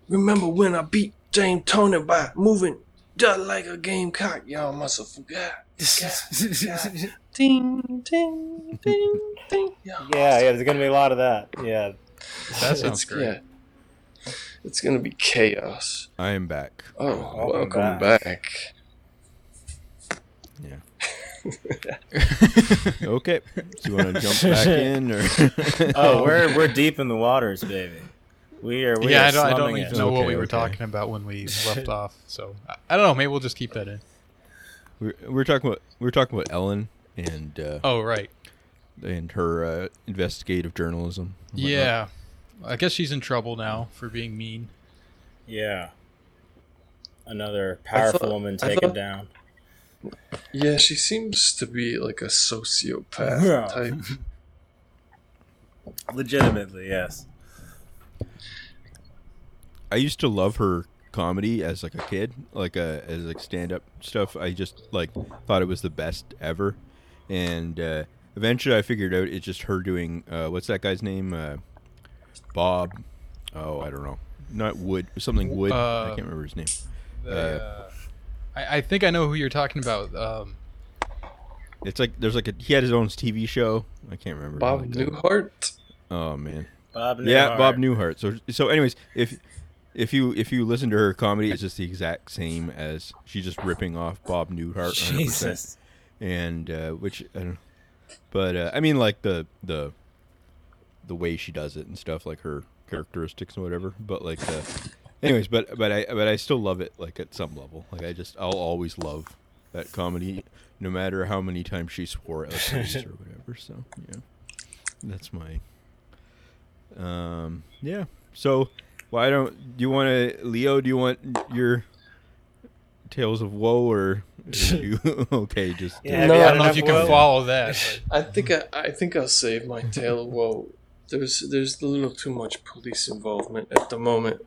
"Remember when I beat James Toney by moving just like a gamecock? Y'all must have forgot." Ding, ding, ding, ding. Yeah, yeah, there's gonna be a lot of that. Yeah. That sounds It's- great. yeah. It's gonna be chaos. I am back. Oh, Welcome welcome, back. back. Okay. Do you want to jump back in or? Oh, we're we're deep in the waters, baby. We are. We yeah, are I don't, I don't even it. know what Okay, we were talking about when we left off. So I, I don't know. Maybe we'll just keep that in. we're, we're talking about we're talking about Ellen and uh, Oh, right. and her uh, investigative journalism. Yeah. I guess she's in trouble now for being mean. Yeah. Another powerful thought- woman taken thought- down. Yeah, she seems to be like a sociopath Yeah. type. Legitimately, yes. I used to love her comedy as like a kid, like a as like stand up stuff. I just like thought it was the best ever, and uh, eventually I figured out it's just her doing uh, what's that guy's name? Uh, Bob. Oh, I don't know. Not Wood. Something Wood. I Uh, can't remember his name. The, uh, I, I think I know who you're talking about. Um, It's like there's like a he had his own TV show. I can't remember. Bob like that. Newhart. Oh man. Bob Yeah, Bob Newhart. Newhart. So so anyways, if if you if you listen to her comedy, it's just the exact same as she's just ripping off Bob Newhart. 100%. Jesus. And uh, which, I don't, but uh, I mean like the the the way she does it and stuff, like her characteristics and whatever. But like, uh, anyways, but but I but I still love it like at some level. Like I just I'll always love that comedy, no matter how many times she swore at us or whatever. So yeah, that's my. Um. Yeah. So why don't do you want to Leo? Do you want your tales of woe or you okay? Just Yeah, I have No, you don't know if you can woe? follow that. but- I think I, I think I'll save my tale of woe. There's there's a little too much police involvement at the moment.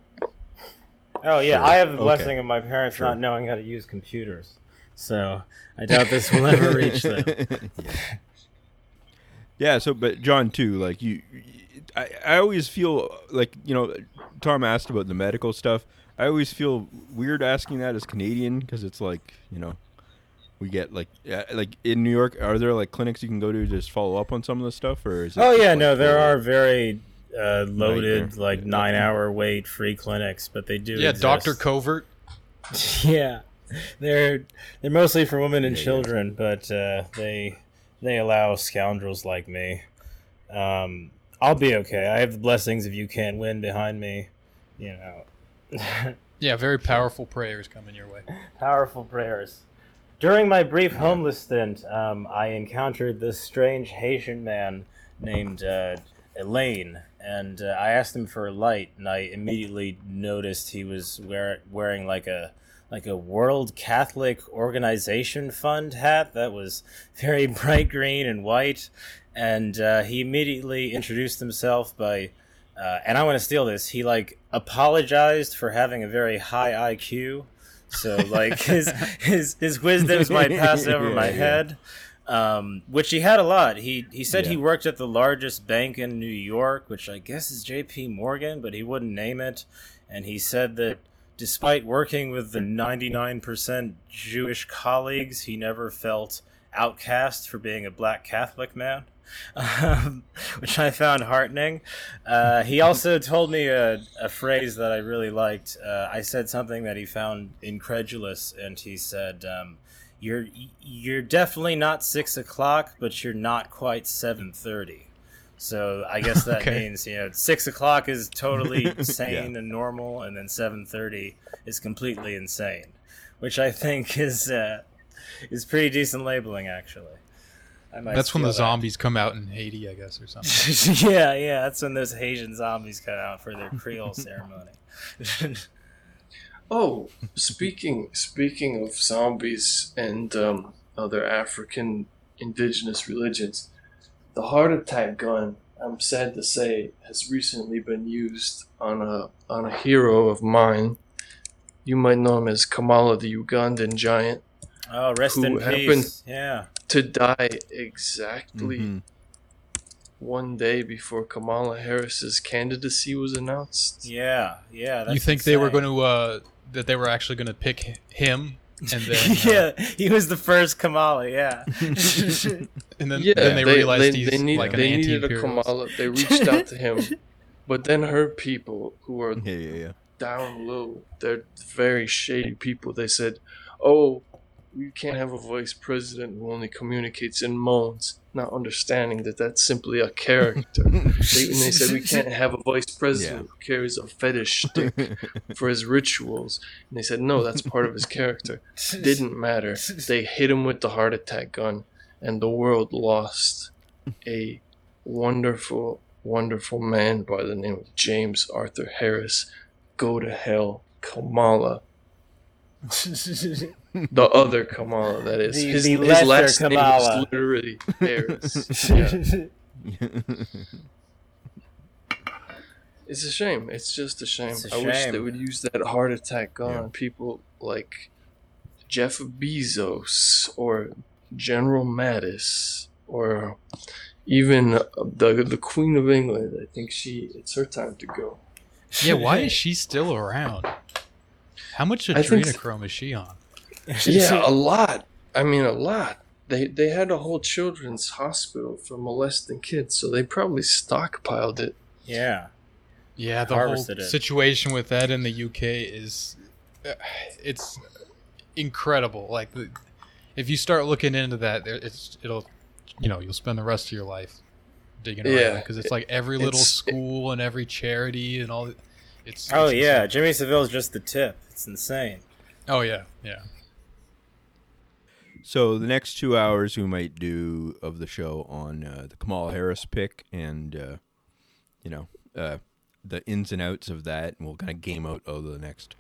Oh yeah, Sure. I have the Okay. blessing of my parents Sure. not knowing how to use computers, so I doubt this will ever reach them. yeah. yeah. So, but John too. Like you, I, I always feel like you know. Tom asked about the medical stuff. I always feel weird asking that as Canadian because it's like you know, we get like yeah, like in New York. Are there like clinics you can go to to just follow up on some of the stuff, or is it? Oh yeah, like, no, there full- are very uh, loaded, Nightmare. like Yeah. nine-hour wait free clinics, but they do. yeah, exist. Doctor Covert. yeah, they're they're mostly for women and Yeah, yeah. children, but uh, they they allow scoundrels like me. Um, I'll be okay. I have the blessings of you can't win behind me. You know, Yeah, very powerful prayers coming your way. powerful prayers. During my brief homeless stint, um, I encountered this strange Haitian man named uh, Elaine, and uh, I asked him for a light, and I immediately noticed he was wear- wearing like a like a World Catholic Organization Fund hat that was very bright green and white, and uh, he immediately introduced himself by. Uh, and I want to steal this. He like apologized for having a very high IQ, so like his his his wisdoms might pass over my Yeah, yeah. head um, which he had a lot. He he said he worked at the largest bank in New York, which I guess is J.P. Morgan, but he wouldn't name it. And he said that despite working with the 99% Jewish colleagues, he never felt outcast for being a black Catholic man. Um, which I found heartening. Uh, he also told me a, a phrase that I really liked. Uh, I said something that he found incredulous, and he said, um, "You're you're definitely not six o'clock, but you're not quite seven thirty. So I guess that Okay. means you know six o'clock is totally sane and normal, and then seven thirty is completely insane, which I think is uh, is pretty decent labeling actually. I might That's when the that. zombies come out in Haiti, I guess, or something. yeah, yeah, that's when those Haitian zombies come out for their Creole ceremony. Oh, speaking speaking of zombies and um, other African indigenous religions, the heart attack gun, I'm sad to say, has recently been used on a on a hero of mine. You might know him as Kamala, the Ugandan giant, oh, rest Who in happened- peace. Yeah. To die exactly Mhm. one day before Kamala Harris's candidacy was announced. Yeah, yeah. That's you think they were going to uh, that they were actually going to pick him, and then uh, yeah, he was the first Kamala. Yeah. and then Yeah, then they, realized he's they need- like an they needed a. Kamala. They reached out to him, but then her people, who are Yeah, yeah, yeah. down low, they're very shady people. They said, "Oh, you can't have a vice president who only communicates in moans," not understanding that that's simply a character. they, and they said we can't have a vice president who carries a fetish stick for his rituals. And they said no, that's part of his character. Didn't matter. They hit him with the heart attack gun, and the world lost a wonderful, wonderful man by the name of James Arthur Harris. Go to hell, Kamala. The other Kamala, that is. The- his the his lesser last name Kamala. is literally Harris. Yeah. It's a shame. It's just a shame. It's a I wish they would use that heart attack gun Yeah. on people like Jeff Bezos or General Mattis or even uh, the the Queen of England. I think she it's her time to go. Yeah, why is she still around? How much I think- adrenochrome is she on? Yeah, a lot. I mean, a lot. They they had a whole children's hospital for molesting kids, so they probably stockpiled it. yeah. Yeah, the whole it. situation with that in the UK is uh, it's incredible. Like the, if you start looking into that, it's it'll you know you'll spend the rest of your life digging around Yeah, because it's like every little it's- school and every charity and all. It's Oh it's yeah, insane. Jimmy Savile's just the tip. It's insane. oh yeah, yeah. So the next two hours we might do of the show on uh, the Kamala Harris pick and uh, you know uh, the ins and outs of that, and we'll kind of game out of the next,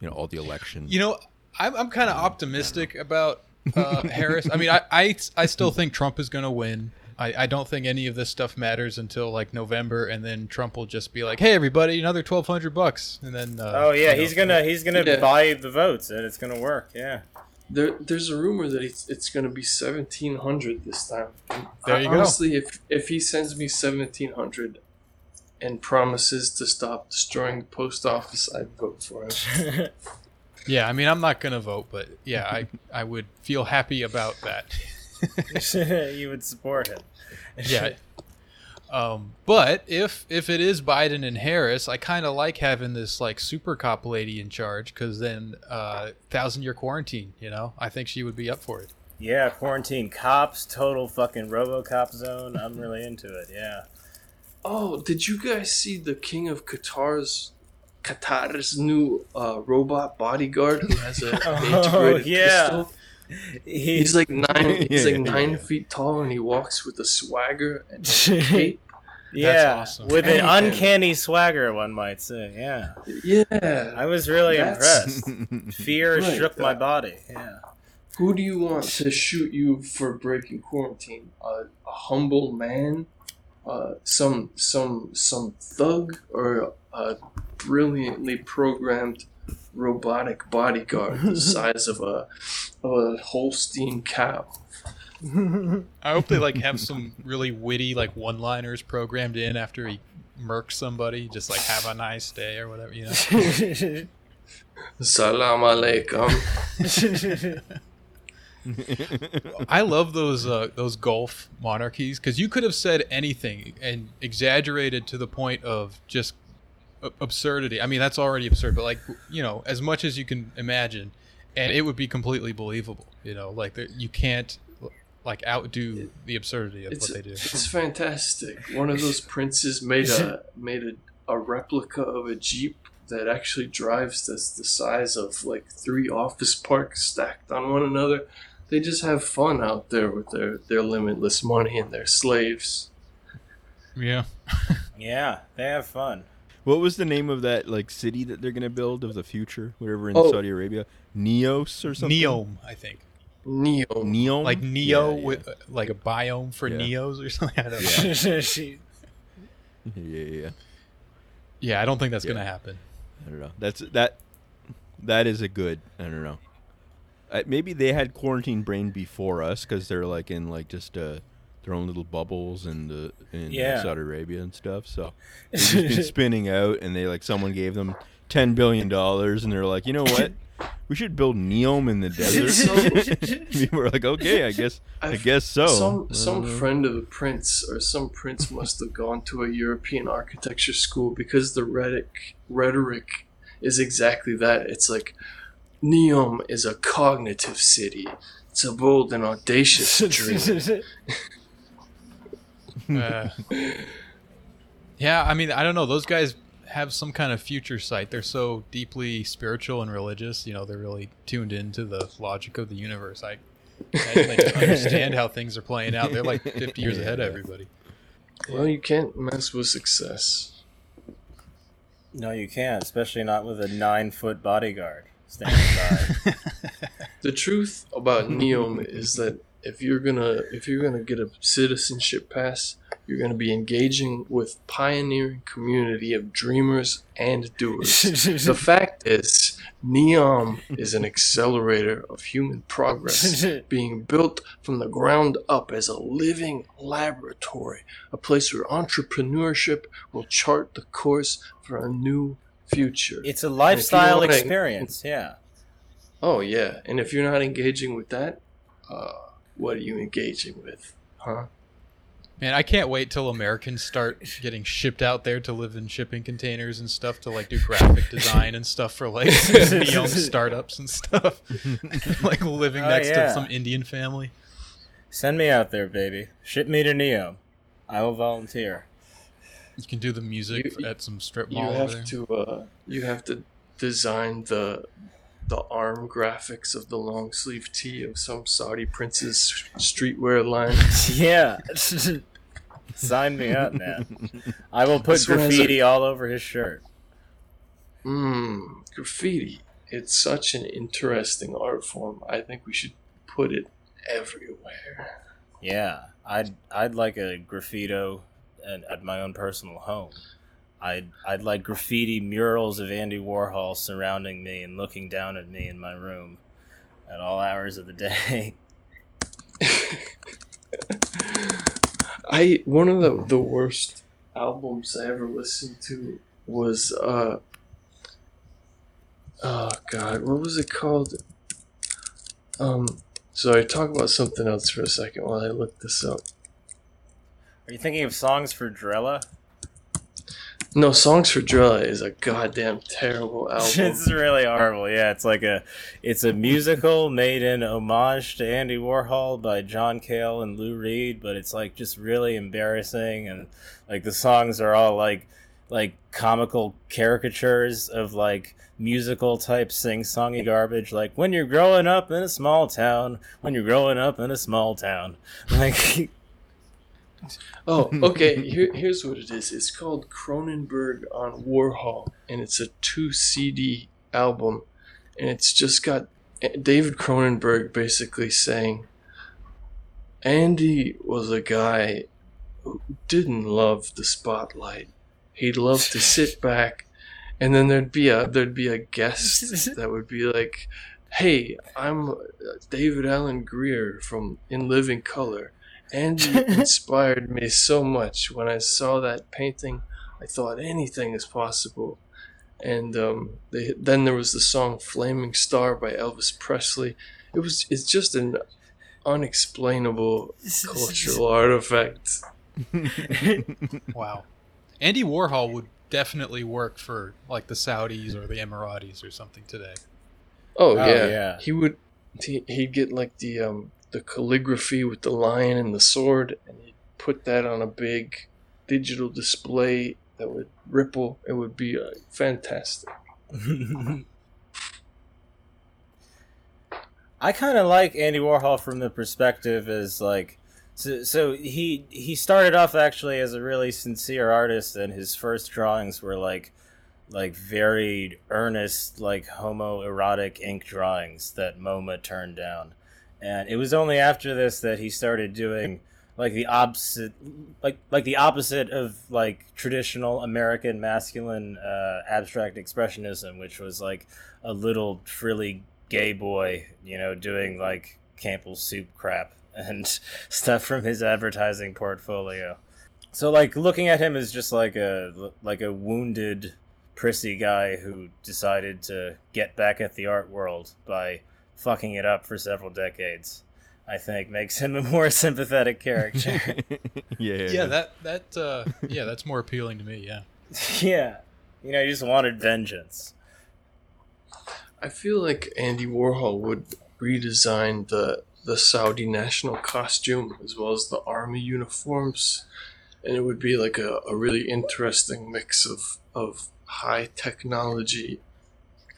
you know, all the elections. You know, I'm I'm kind of optimistic about uh, Harris. I mean, I, I I still think Trump is going to win. I, I don't think any of this stuff matters until like November, and then Trump will just be like, "Hey, everybody, another twelve hundred bucks," and then uh, Oh yeah, you he's gonna he's gonna Yeah. buy the votes and it's gonna work. Yeah. There, there's a rumor that it's, it's going to be seventeen hundred this time. There you go. Honestly, if if he sends me seventeen hundred and promises to stop destroying the post office, I'd vote for him. Yeah, I mean, I'm not gonna vote, but yeah, I I would feel happy about that. you would support him. yeah. Um, but if if it is Biden and Harris, I kind of like having this like super cop lady in charge because then uh, thousand year quarantine. You know, I think she would be up for it. Yeah, quarantine cops, total fucking RoboCop zone. I'm really into it. Yeah. Oh, did you guys see the King of Qatar's Qatar's new uh, robot bodyguard who has a Oh, integrated yeah. pistol? He's He's like nine. He's like Yeah. nine feet tall, and he walks with a swagger and a cape. Yeah, awesome. with an uncanny swagger, one might say. Yeah, Yeah. I was really That's- impressed. Fear Right, shook my body. Yeah. Who do you want to shoot you for breaking quarantine? a a humble man, uh, some some some thug, or a brilliantly programmed robotic bodyguard the size of a of a Holstein cow? I hope they like have some really witty like one liners programmed in after he murks somebody, just like "Have a nice day" or whatever. You know. Salam alaikum. I love those uh, those Gulf monarchies because you could have said anything and exaggerated to the point of just absurdity. I mean, that's already absurd, but like you know, as much as you can imagine, and it would be completely believable. You know, like you can't like outdo the absurdity of what they do. it's fantastic. One of those princes made a made a, a replica of a jeep that actually drives that's the size of like three office parks stacked on one another. They just have fun out there with their, their limitless money and their slaves. Yeah. yeah, they have fun. what was the name of that like city that they're gonna build of the future, whatever in Oh. Saudi Arabia? Neos or something? Neom, I think. Neo. Neom. Like Neo Yeah, yeah. with uh, like a biome for Yeah. Neos or something. I don't know. Yeah. Yeah, yeah, yeah. Yeah, I don't think that's Yeah. gonna happen. I don't know. That's that. That is a good. I don't know. Uh, maybe they had quarantine brain before us because they're like in like just uh, their own little bubbles in the in Yeah. Saudi Arabia and stuff. So they've just been spinning out, and they like someone gave them ten billion dollars, and they're like, you know what? We should build Neom in the desert. People were like, okay, I guess, I I've- guess so. Some some don't friend of the prince or some prince must have gone to a European architecture school because the rhetoric rhetoric is exactly that. It's like Neom is a cognitive city. It's a bold and audacious dream. Uh, yeah, I mean, I don't know. Those guys have some kind of future sight. They're so deeply spiritual and religious. You know, they're really tuned into the logic of the universe. I, I they can understand how things are playing out. They're like 50 years ahead of everybody. well, you can't mess with success. no, you can't, especially not with a nine foot bodyguard standing by. The truth about Neom is that if you're gonna if you're gonna get a citizenship pass, you're gonna be engaging with pioneering community of dreamers and doers. the fact is, Neom is an accelerator of human progress, being built from the ground up as a living laboratory, a place where entrepreneurship will chart the course for a new future. It's a lifestyle experience. Yeah. Oh yeah, and if you're not engaging with that, uh, what are you engaging with, huh? Man, I can't wait till Americans start getting shipped out there to live in shipping containers and stuff to like do graphic design and stuff for like young startups and stuff. like living Oh, next yeah. to some Indian family. Send me out there, baby. Ship me to Neo. I will volunteer. You can do the music You- at some strip You mall over there. have to uh, you have to design the the arm graphics of the long sleeve tee of some Saudi prince's streetwear line. yeah. Sign me up, man. I will put This has a- graffiti all over his shirt. Mmm, graffiti. It's such an interesting art form. I think we should put it everywhere. Yeah, I'd I'd like a graffito at, at my own personal home. I'd I'd like graffiti murals of Andy Warhol surrounding me and looking down at me in my room at all hours of the day. I one of the the worst albums I ever listened to was uh oh god what was it called um so I talk about something else for a second while I look this up Are you thinking of songs for Drella? No songs for Drella is a goddamn terrible album it's really horrible. Yeah, it's like a it's a musical made in homage to Andy Warhol by John Cale and Lou Reed, but it's like just really embarrassing and like the songs are all like like comical caricatures of like musical type sing-songy garbage like when you're growing up in a small town when you're growing up in a small town like oh okay here, here's what it is it's called Cronenberg on Warhol and it's a two CD album and it's just got David Cronenberg basically saying Andy was a guy who didn't love the spotlight. He'd love to sit back and then there'd be a there'd be a guest that would be like, "Hey, I'm uh, David Alan Grier from In Living Color. Andy inspired me so much when I saw that painting. I thought anything is possible." And um, they, then there was the song "Flaming Star" by Elvis Presley. It was it's just an unexplainable cultural artifact. Wow. Andy Warhol would definitely work for like the Saudis or the Emiratis or something today. Oh, Oh, yeah. yeah. he would. He, he'd get like the um the calligraphy with the lion and the sword, and he'd put that on a big digital display that would ripple. It would be uh, fantastic. I kind of like Andy Warhol from the perspective as like so, so he he started off actually as a really sincere artist and his first drawings were like like very earnest like homoerotic ink drawings that MoMA turned down. And it was only after this that he started doing like the opposite like like the opposite of like traditional American masculine uh, abstract expressionism, which was like a little frilly gay boy, you know, doing like Campbell's soup crap and stuff from his advertising portfolio. So like looking at him is just like a like a wounded prissy guy who decided to get back at the art world by fucking it up for several decades. I think makes him a more sympathetic character. yeah. Yeah, that that uh yeah, that's more appealing to me, yeah. yeah. You know, he just wanted vengeance. I feel like Andy Warhol would redesign the the Saudi national costume as well as the army uniforms, and it would be like a, a really interesting mix of of high technology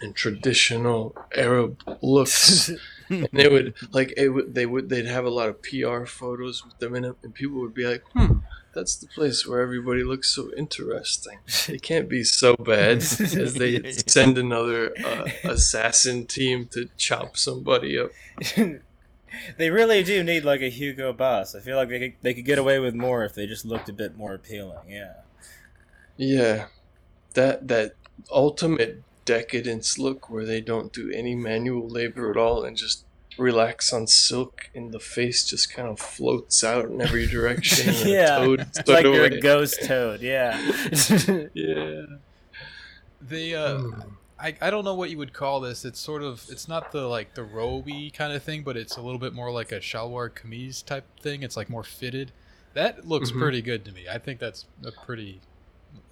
and traditional Arab looks. and they would like it would, they would they'd have a lot of PR photos with them in it, and people would be like, "Hmm, that's the place where everybody looks so interesting." It can't be so bad as they send another uh, assassin team to chop somebody up. they really do need like a Hugo Boss. I feel like they could, they could get away with more if they just looked a bit more appealing. Yeah. Yeah, that that ultimate decadence look where they don't do any manual labor at all and just relax on silk and the face just kind of floats out in every direction. and a Yeah. toad It's like you're a ghost toad. Yeah. Yeah. The uh, Mm. I, I don't know what you would call this. It's sort of it's not the like the roby kind of thing, but it's a little bit more like a shalwar kameez type thing. It's like more fitted. That looks Mhm. pretty good to me. I think that's a pretty,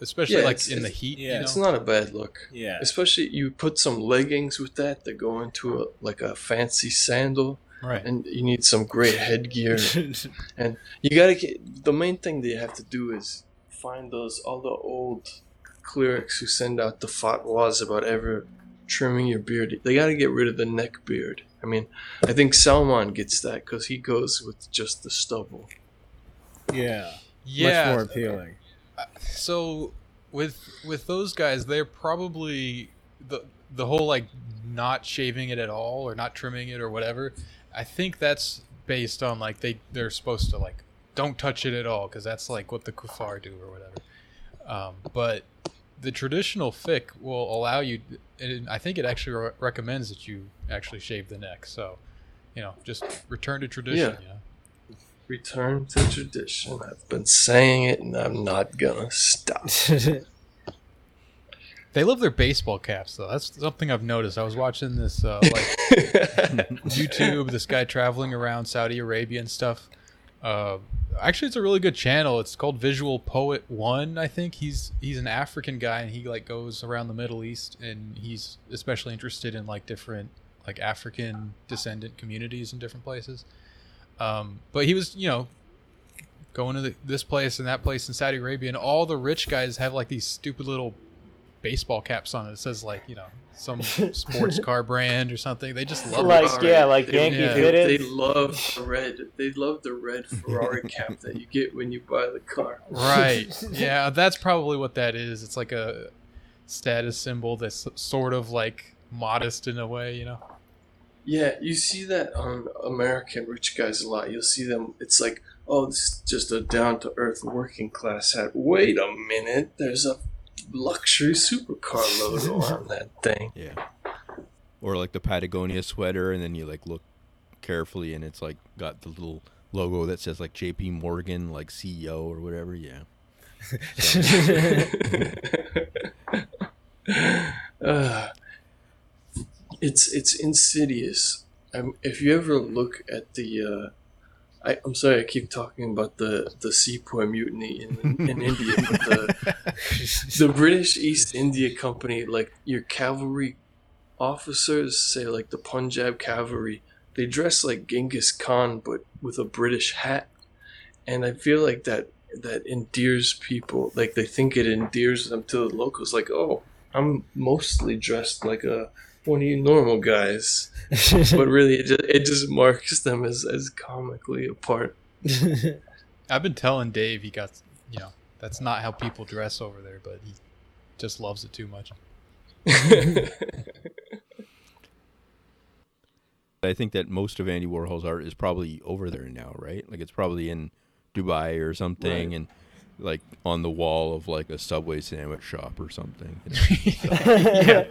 especially Yeah, like it's- in the heat. yeah, you It's not a bad look. yeah. Especially you put some leggings with that that go into a, like a fancy sandal, right. and you need some great headgear. And you gotta get the main thing that you have to do is find those all the old clerics who send out the fatwas about ever trimming your beard. They gotta get rid of the neck beard. I mean, I think Salman gets that because he goes with just the stubble. yeah. Yeah. Much more appealing. So with with those guys they're probably the the whole like not shaving it at all or not trimming it or whatever i think that's based on like they they're supposed to like don't touch it at all because that's like what the kuffar do or whatever. Um, but the traditional fiqh will allow you and i think it actually re- recommends that you actually shave the neck. So you know just return to tradition Yeah. you know Return to tradition. I've been saying it, and I'm not gonna stop. They love their baseball caps, though. That's something I've noticed. I was watching this uh, like YouTube, this guy traveling around Saudi Arabia and stuff. Uh, actually, it's a really good channel. It's called Visual Poet One. I think he's he's an African guy, and he like goes around the Middle East, and he's especially interested in like different like African descendant communities in different places. Um, but he was, you know, going to the, this place and that place in Saudi Arabia, and all the rich guys have like these stupid little baseball caps on it. It says like you know some sports car brand or something. They just love Like, it. Ferrari. yeah, like They- Yankee Yeah. They, fitted. they love the red. They love the red Ferrari cap that you get when you buy the car. Right. Yeah, that's probably what that is. It's like a status symbol that's sort of like modest in a way, you know. Yeah, you see that on American rich guys a lot. You'll see them. It's like, oh, this is just a down to earth working class hat. Wait a minute, there's a luxury supercar logo on that thing. Yeah. Or like the Patagonia sweater, and then you like look carefully, and it's like got the little logo that says like J.P. Morgan, like CEO or whatever. Yeah. uh, it's it's insidious. Um, if you ever look at the, uh, I, I'm sorry, I keep talking about the the Sepoy mutiny in in India, but the the British East India Company, like your cavalry officers, say like the Punjab cavalry, they dress like Genghis Khan but with a British hat, and I feel like that that endears people. Like they think it endears them to the locals. Like, oh, I'm mostly dressed like a one of you normal guys, but really it just, it just marks them as as comically apart. I've been telling Dave he got, you know, that's not how people dress over there, but he just loves it too much. I think that most of Andy Warhol's art is probably over there now, right? Like it's probably in Dubai or something, Right. and like on the wall of like a Subway sandwich shop or something. you know?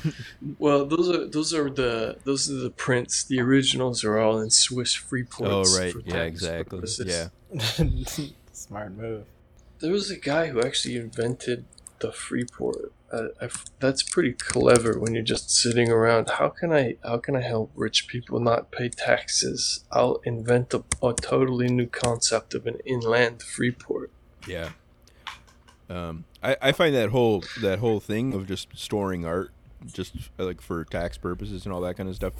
Well, those are those are the those are the prints. The originals are all in Swiss free oh, right. for Yeah, exactly. purposes. Yeah. Smart move. There was a guy who actually invented the Freeport. Uh, I f that's pretty clever when you're just sitting around. How can I how can I help rich people not pay taxes? I'll invent a, a totally new concept of an inland Freeport. Yeah. Um, I, I find that whole that whole thing of just storing art, just uh, like for tax purposes and all that kind of stuff.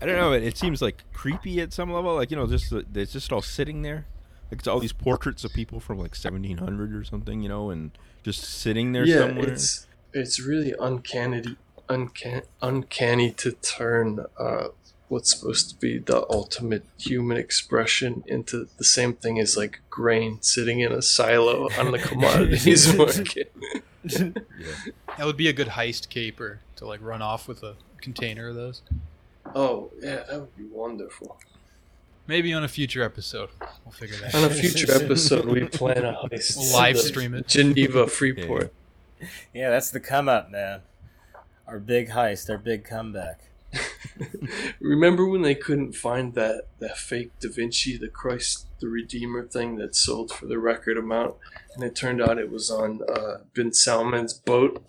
I don't know. It, it seems like creepy at some level. Like you know, just uh, it's just all sitting there. Like it's all these portraits of people from like 1700 or something, you know, and just sitting there yeah, somewhere. it's it's really uncanny, uncan- uncanny to turn uh, what's supposed to be the ultimate human expression into the same thing as like grain sitting in a silo on the commodities market. Yeah. That would be a good heist caper to like run off with a container of those. Oh yeah, that would be wonderful. Maybe on a future episode, we'll figure that out. On a future episode, we plan a heist. We'll live to stream it. Geneva Freeport. Yeah, that's the come up, man. Our big heist, our big comeback. Remember when they couldn't find that, that fake Da Vinci, the Christ the Redeemer thing that sold for the record amount, and it turned out it was on uh, Bin Salman's boat.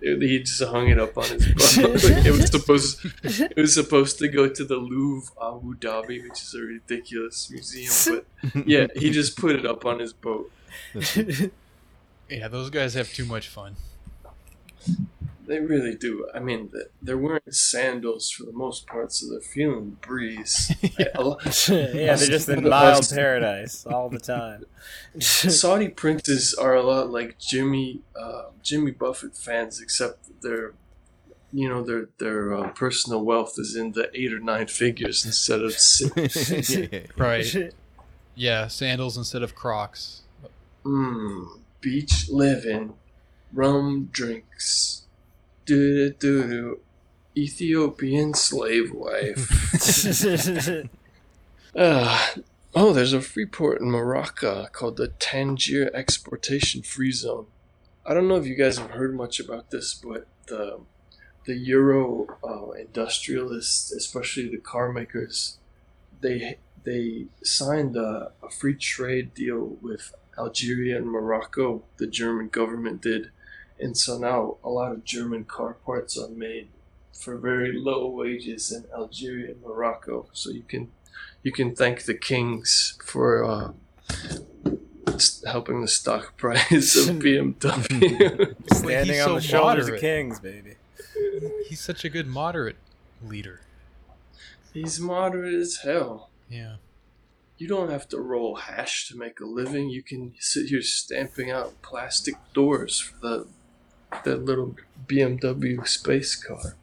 It- he just hung it up on his boat. it was supposed it was supposed to go to the Louvre Abu Dhabi, which is a ridiculous museum. But yeah, he just put it up on his boat. Yeah, those guys have too much fun. They really do. I mean, th- they're wearing sandals for the most part, so they're feeling the breeze. I- a lo- yeah, they're just in mild paradise all the time. Saudi princes are a lot like Jimmy uh, Jimmy Buffett fans, except their you know their their uh, personal wealth is in the eight or nine figures instead of six. Right. Yeah, sandals instead of Crocs. mm, beach living, rum drinks, do do do, Ethiopian slave wife. Uh, oh, there's a free port in Morocco called the Tangier Exportation Free Zone. I don't know if you guys have heard much about this, but the the Euro uh, industrialists, especially the car makers, they they signed a, a free trade deal with Algeria and Morocco. The German government did, and so now a lot of German car parts are made for very low wages in Algeria and Morocco. So you can you can thank the kings for uh, helping the stock price of BMW. Standing on so the shoulders moderate. of kings, baby. He's such a good moderate leader. He's moderate as hell. Yeah. You don't have to roll hash to make a living. You can sit here stamping out plastic doors for the that little BMW space car.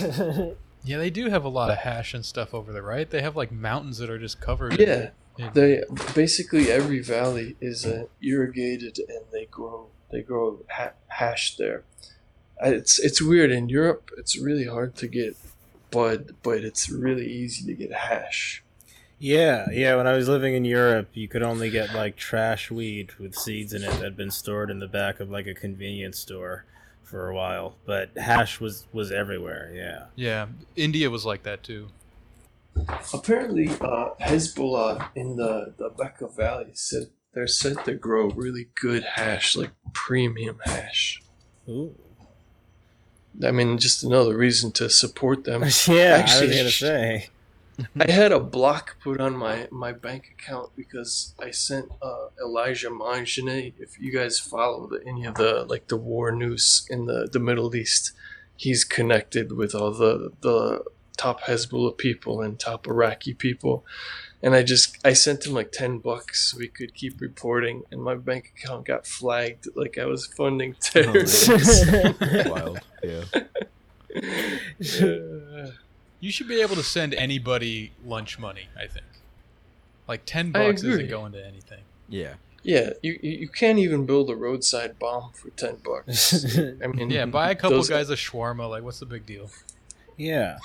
Yeah, they do have a lot of hash and stuff over there, right? They have like mountains that are just covered. Yeah, in- they basically every valley is uh, irrigated and they grow they grow ha- hash there. It's it's weird in Europe. It's really hard to get bud, but it's really easy to get hash. Yeah, yeah. When I was living in Europe, you could only get like trash weed with seeds in it that had been stored in the back of like a convenience store for a while. But hash was was everywhere. Yeah. Yeah, India was like that too. Apparently, uh, Hezbollah in the the Bekaa Valley said they're said to grow really good hash, like premium hash. Ooh. I mean, just another reason to support them. yeah, Actually- I was gonna say. I had a block put on my, my bank account because I sent uh, Elijah Magnier. If you guys follow the, any of the like the war news in the, the Middle East, he's connected with all the the top Hezbollah people and top Iraqi people. And I just I sent him like ten bucks so we could keep reporting, and my bank account got flagged like I was funding terrorists. Wild. Yeah. Uh, You should be able to send anybody lunch money. I think, like ten bucks isn't going to anything. Yeah. yeah, you you you can't even build a roadside bomb for ten bucks. I mean, Yeah, buy a couple guys a shawarma. Like, what's the big deal? yeah.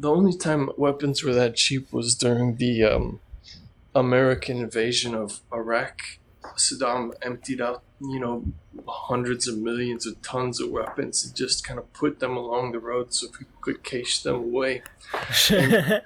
The only time weapons were that cheap was during the um, American invasion of Iraq. Saddam emptied out, you know, hundreds of millions of tons of weapons and just kind of put them along the road so people could cache them away.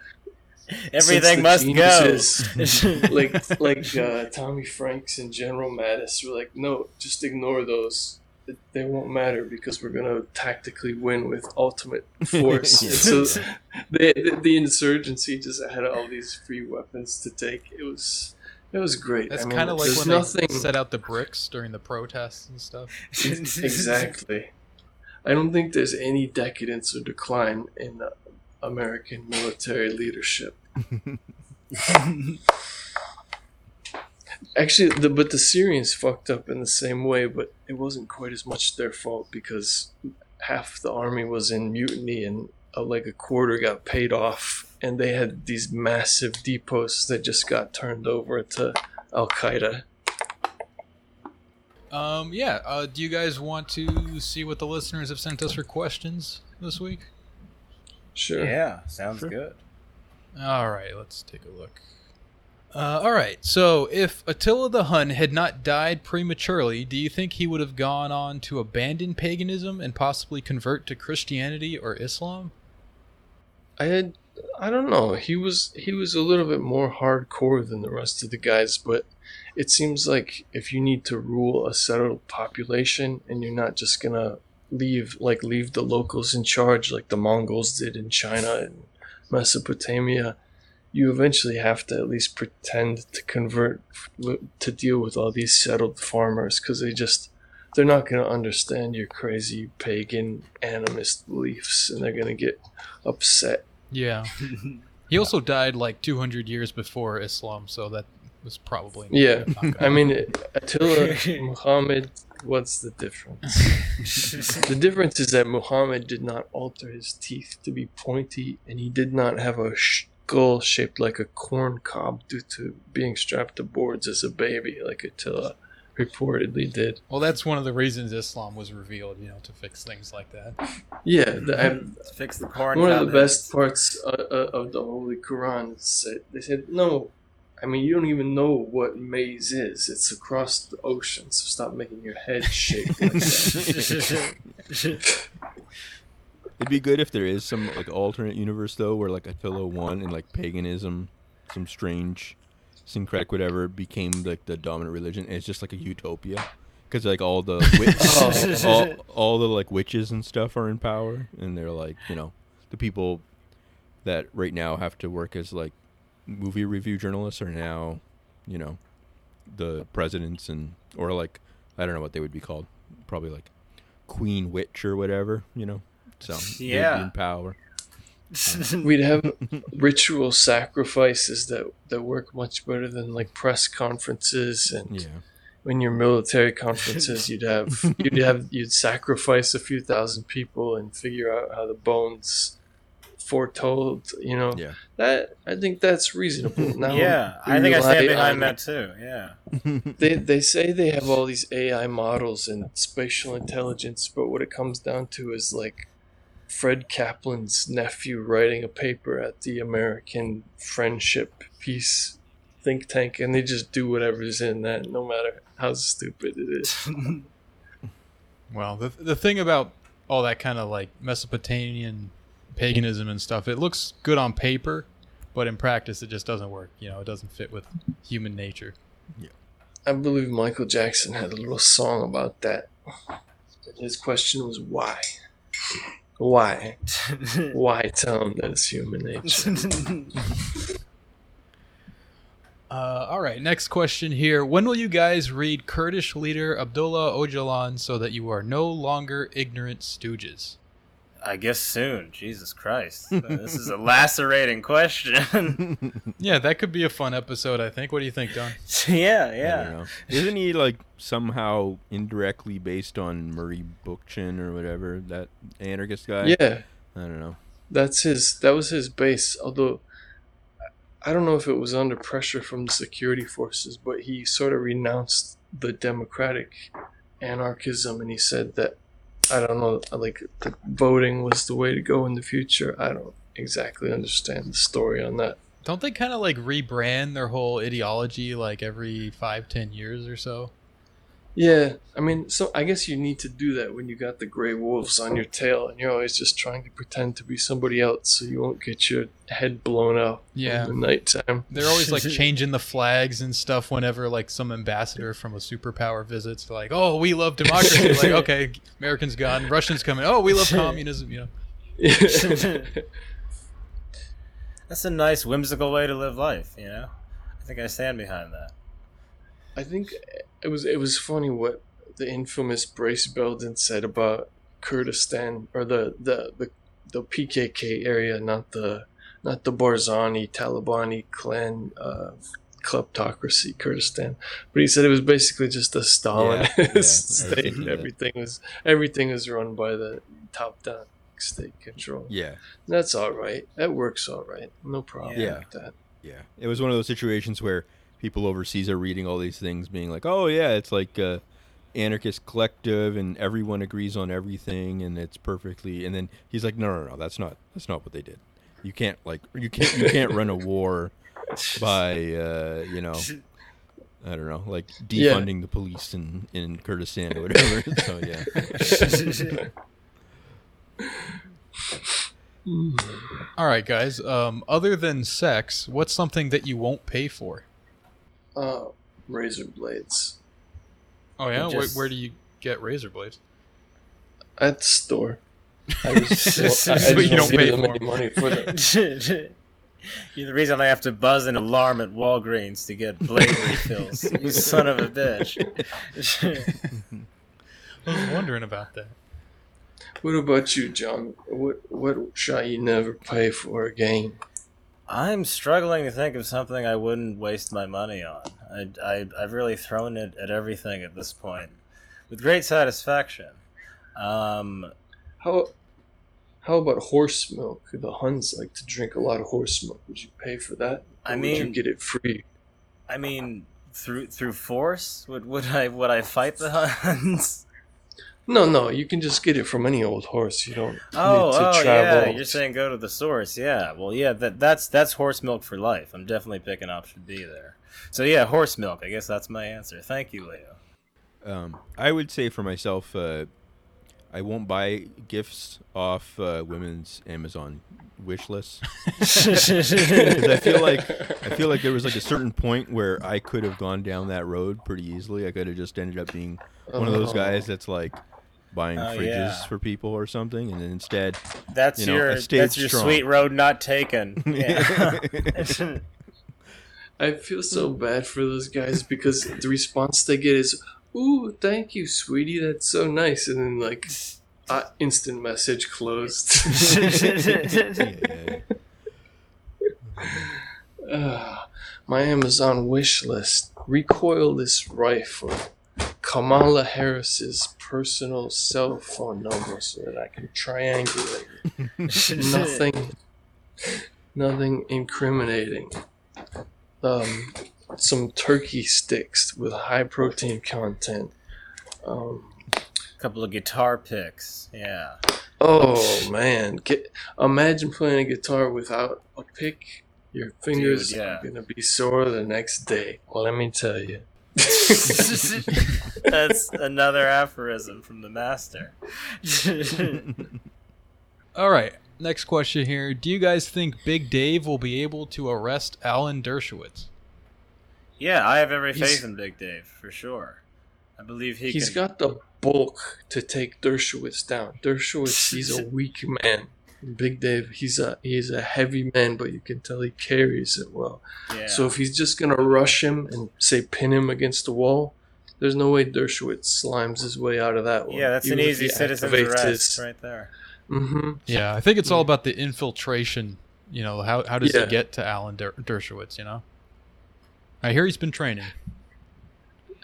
Everything the must geniuses- go. Like, like uh, Tommy Franks and General Mattis were like, no, just ignore those. They- They won't matter because we're gonna tactically win with ultimate force. So the, the the insurgency just had all these free weapons to take. It was it was great. That's I mean, kind of like when nothing they set out the bricks during the protests and stuff. exactly. I don't think there's any decadence or decline in American military leadership. Actually, the, but the Syrians fucked up in the same way, but it wasn't quite as much their fault because half the army was in mutiny and uh, like a quarter got paid off, and they had these massive depots that just got turned over to Al Qaeda. Um, yeah. Uh, do you guys want to see what the listeners have sent us for questions? this week? Sure. Yeah, sounds Sure. good. All right, let's take a look. Uh, all right, so if Attila the Hun had not died prematurely, do you think he would have gone on to abandon paganism and possibly convert to Christianity or Islam? I had I don't know. He was he was a little bit more hardcore than the rest of the guys, but it seems like if you need to rule a settled population and you're not just gonna leave like leave the locals in charge like the Mongols did in China and Mesopotamia, you eventually have to at least pretend to convert to deal with all these settled farmers because they just they're not going to understand your crazy pagan animist beliefs and they're going to get upset Yeah. he also died like 200 years before Islam, so that was probably Yeah, not. I mean, Attila, Muhammad, what's the difference? the difference is that Muhammad did not alter his teeth to be pointy, and he did not have a skull shaped like a corn cob due to being strapped to boards as a baby, like Attila reportedly did. well, that's one of the reasons Islam was revealed, you know, to fix things like that. Yeah, the, I, Let's fix the corn. one of the best parts uh, uh, of the Holy Quran is that they said, no, I mean, you don't even know what maize is. It's across the ocean, so stop making your head shake like that. It'd be good if there is some like alternate universe though, where like Attila won and like paganism, some strange syncretic whatever became like the dominant religion. And it's just like a utopia because like all the wit- oh. all, all the like witches and stuff are in power, and they're like you know the people that right now have to work as like movie review journalists are now you know the presidents and or like I don't know what they would be called, probably like queen witch or whatever, you know. So Yeah. in power. Um, We'd have ritual sacrifices that, that work much better than like press conferences and Yeah. when your military conferences you'd have you'd have you'd sacrifice a few thousand people and figure out how the bones foretold you know Yeah. that I think that's reasonable now yeah, I think I stand rely behind that too. Yeah. they they say they have all these AI models and spatial intelligence, but what it comes down to is like Fred Kaplan's nephew writing a paper at the American Friendship Peace think tank, and they just do whatever's in that, no matter how stupid it is. Well, the the thing about all that kind of like Mesopotamian paganism and stuff, it looks good on paper, but in practice it just doesn't work. You know, it doesn't fit with human nature. Yeah. I believe Michael Jackson had a little song about that. His question was why. Why? Why tell him that it's human nature? Uh, all right, next question here. When will you guys read Kurdish leader Abdullah Öcalan so that you are no longer ignorant stooges? I guess soon. Jesus Christ. Uh, this is a lacerating question. Yeah, that could be a fun episode. I think. What do you think, Don? yeah, yeah. Isn't he like somehow indirectly based on Murray Bookchin or whatever that anarchist guy? Yeah. I don't know. That's his. That was his base. Although, I don't know if it was under pressure from the security forces, but he sort of renounced the democratic anarchism, and he said that I don't know, like the voting was the way to go in the future. I don't exactly understand the story on that. Don't they kind of like rebrand their whole ideology like every five, ten years or so? Yeah, I mean, so I guess you need to do that when you got the gray wolves on your tail, and you're always just trying to pretend to be somebody else, so you won't get your head blown up Yeah. in the nighttime. They're always like changing the flags and stuff whenever like some ambassador from a superpower visits. Like, "Oh, we love democracy." like, okay, Americans gone, Russians coming. Oh, we love communism. You know. That's a nice, whimsical way to live life, you know? I think I stand behind that. I think it was it was funny what the infamous Brace Belden said about Kurdistan or the the the, the PKK area, not the not the Barzani Talabani clan uh, kleptocracy Kurdistan. But he said it was basically just a Stalinist Yeah, yeah, state. everything was everything was run by the top down state control. Yeah. That's all right. That works all right. No problem Yeah. with that. Yeah. It was one of those situations where people overseas are reading all these things being like, "Oh yeah, it's like uh anarchist collective and everyone agrees on everything and it's perfectly and then he's like no no no that's not that's not what they did you can't like you can't you can't run a war by uh you know i don't know like Yeah. defunding the police in in kurdistan or whatever so yeah All right, guys. Um, other than sex, what's something that you won't pay for? Uh, razor blades Oh yeah, where, Just- where do you get razor blades? at the store. I just, I, I just you don't don't give pay them for any 'em. money for them. You're the reason I have to buzz an alarm at Walgreens to get blade refills. You son of a bitch. I was wondering about that. What about you, John? What what shall you never pay for a game? I'm struggling to think of something I wouldn't waste my money on. I, I, I've really thrown it at everything at this point, with great satisfaction. Um, How how about horse milk? The Huns like to drink a lot of horse milk. Would you pay for that? I Or would you mean- get it free? I mean, through through force, would would I would I fight the Huns? No, no, you can just get it from any old horse. You don't Oh, need to oh travel. yeah, you're saying go to the source. Yeah, well, yeah, that that's that's horse milk for life. I'm definitely picking option B there. So yeah, horse milk. I guess that's my answer. Thank you, Leo. Um, I would say for myself, uh, I won't buy gifts off uh, women's Amazon wish lists because I feel like I feel like there was like a certain point where I could have gone down that road pretty easily. I could have just ended up being one of those Oh. guys that's like buying Oh, fridges yeah. for people or something, and then instead, That's You know, your that's your strong. sweet road not taken. Yeah. I feel so bad for those guys because the response they get is, "Ooh, thank you, sweetie. That's so nice," and then like, uh, instant message closed. yeah, Ah, my Amazon wish list: recoilless rifle, Kamala Harris's personal cell phone number so that I can triangulate. nothing, nothing incriminating. Um, some turkey sticks with high protein content. Um, a couple of guitar picks. Yeah. oh man, get imagine playing a guitar without a pick. Your fingers Dude, yeah. are gonna be sore the next day. Well, let me tell you. That's another aphorism from the master. All right, next question here. Do you guys think Big Dave will be able to arrest Alan Dershowitz? yeah, I have every He's- faith in Big Dave for sure. I believe he He's can. got the bulk to take Dershowitz down. Dershowitz, he's a weak man. Big Dave, he's a he's a heavy man, but you can tell he carries it well. yeah. So if he's just gonna rush him and say pin him against the wall, there's no way Dershowitz slimes his way out of that one. yeah, that's an Even if easy he citizen's arrest his- right there. Mhm. Yeah, I think it's all about the infiltration. You know, how how does Yeah. he get to Alan Der- Dershowitz? You know, I hear he's been training.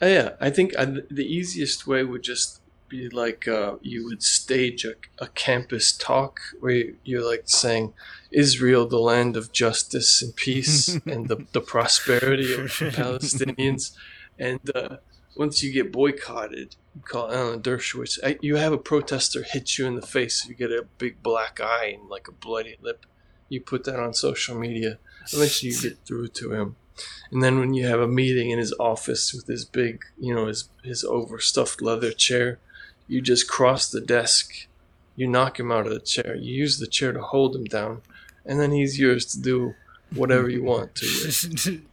Uh, yeah, I think uh, the easiest way would just be like uh, you would stage a, a campus talk where you're like saying Israel, the land of justice and peace, and the, the prosperity of Palestinians. And uh, once you get boycotted, you call Alan Dershowitz. You have a protester hit you in the face, you get a big black eye and like a bloody lip. You put that on social media. Eventually, you get through to him. And then when you have a meeting in his office with his big, you know, his his overstuffed leather chair, you just cross the desk, you knock him out of the chair, you use the chair to hold him down, and then he's yours to do whatever you want to.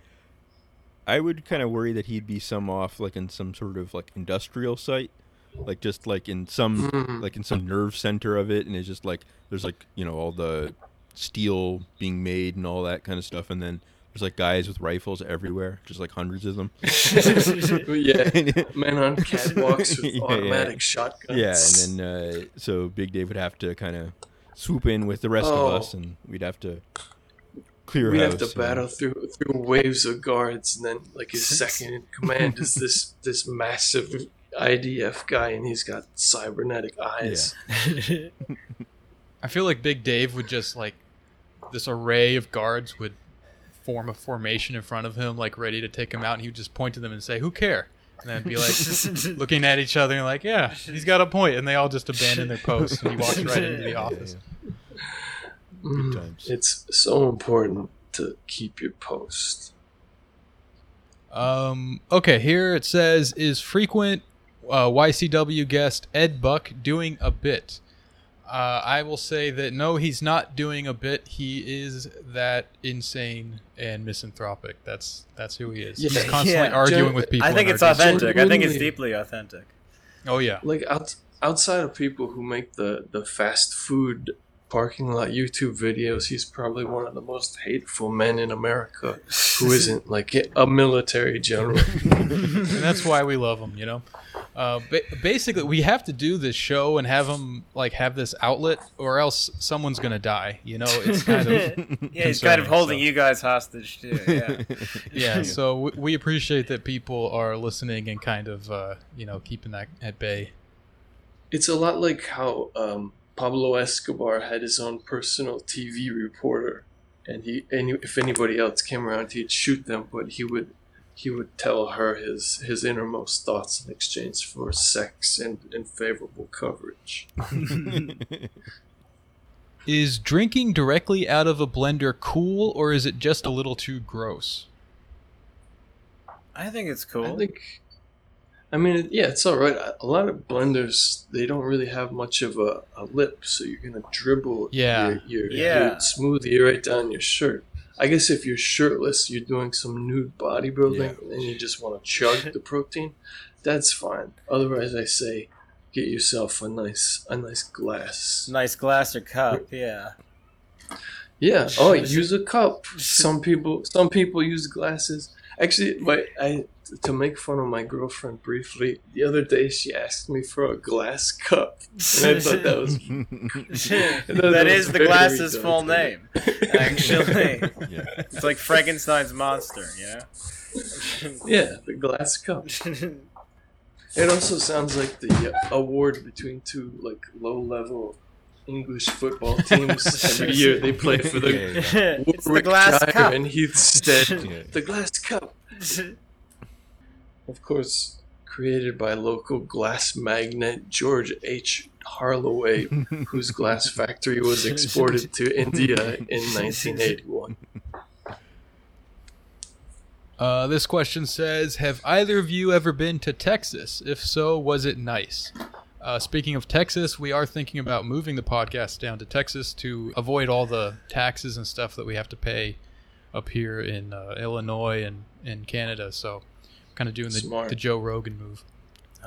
I would kind of worry that he'd be some off like in some sort of like industrial site, like just like in some Mhm. like in some nerve center of it, and it's just like there's like you know all the steel being made and all that kind of stuff, and then there's like guys with rifles everywhere, just like hundreds of them. yeah, men on catwalks with Yeah, yeah. automatic shotguns. Yeah, and then uh, so Big Dave would have to kind of swoop in with the rest Oh. of us, and we'd have to clear we house. have to and- battle through through waves of guards, and then like his second in command is this this massive IDF guy, and he's got cybernetic eyes. I feel like Big Dave would just like this array of guards would form a formation in front of him, like ready to take him out, and he would just point to them and say, "Who care?" and then be like looking at each other and like, yeah, he's got a point," point, and they all just abandon their post, and he walks right into the office. Mm, times. It's so important to keep your post. Um, okay, here it says is frequent uh, YCW guest Ed Buck doing a bit. Uh, I will say that no, he's not doing a bit. He is that insane and misanthropic. That's that's who he is. He's constantly Yeah. arguing Gen- with people. I think it's arguing- authentic. I think it's deeply authentic. Oh yeah, Like out, outside of people who make the the fast food parking lot YouTube videos, he's probably one of the most hateful men in America who isn't like a military general. and that's why we love him. You know, uh, ba- basically we have to do this show and have him like have this outlet, or else someone's gonna die. You know, it's kind of yeah, he's kind of holding so. you guys hostage too. Yeah. yeah. So we, we appreciate that people are listening and kind of uh, you know keeping that at bay. It's a lot like how um, Pablo Escobar had his own personal TV reporter, and he and if anybody else came around, he'd shoot them, but he would he would tell her his his innermost thoughts in exchange for sex and, and favorable coverage. Is drinking directly out of a blender cool, or is it just a little too gross? I think it's cool. I think, I mean, yeah, it's all right. A lot of blenders they don't really have much of a, a lip, so you're gonna dribble Yeah. your, your, Yeah. your smoothie right down your shirt. I guess if you're shirtless, you're doing some nude bodybuilding, and you just want to chug the protein. That's fine. Otherwise, I say, get yourself a nice a nice glass. nice glass or cup. Yeah. Yeah. Oh, use a cup. Some people, some people use glasses. Actually, my I to make fun of my girlfriend briefly. The other day, she asked me for a glass cup, and I thought that was that is the very glass's full name. Actually, yeah. it's like Frankenstein's monster. You know. yeah, the glass cup. It also sounds like the uh, award between two like low level English football teams. Every year they play for the Yeah, yeah. it's the glass Warwickshire cup. and Heathstead. The glass cup. Of course, created by local glass magnate George H. Harloway, whose glass factory was exported to India in 1981. Uh, this question says, "Have either of you ever been to Texas? If so, was it nice?" Uh, speaking of Texas, we are thinking about moving the podcast down to Texas to avoid all the taxes and stuff that we have to pay up here in uh, Illinois and in Canada. So, kind of doing the, the Joe Rogan move.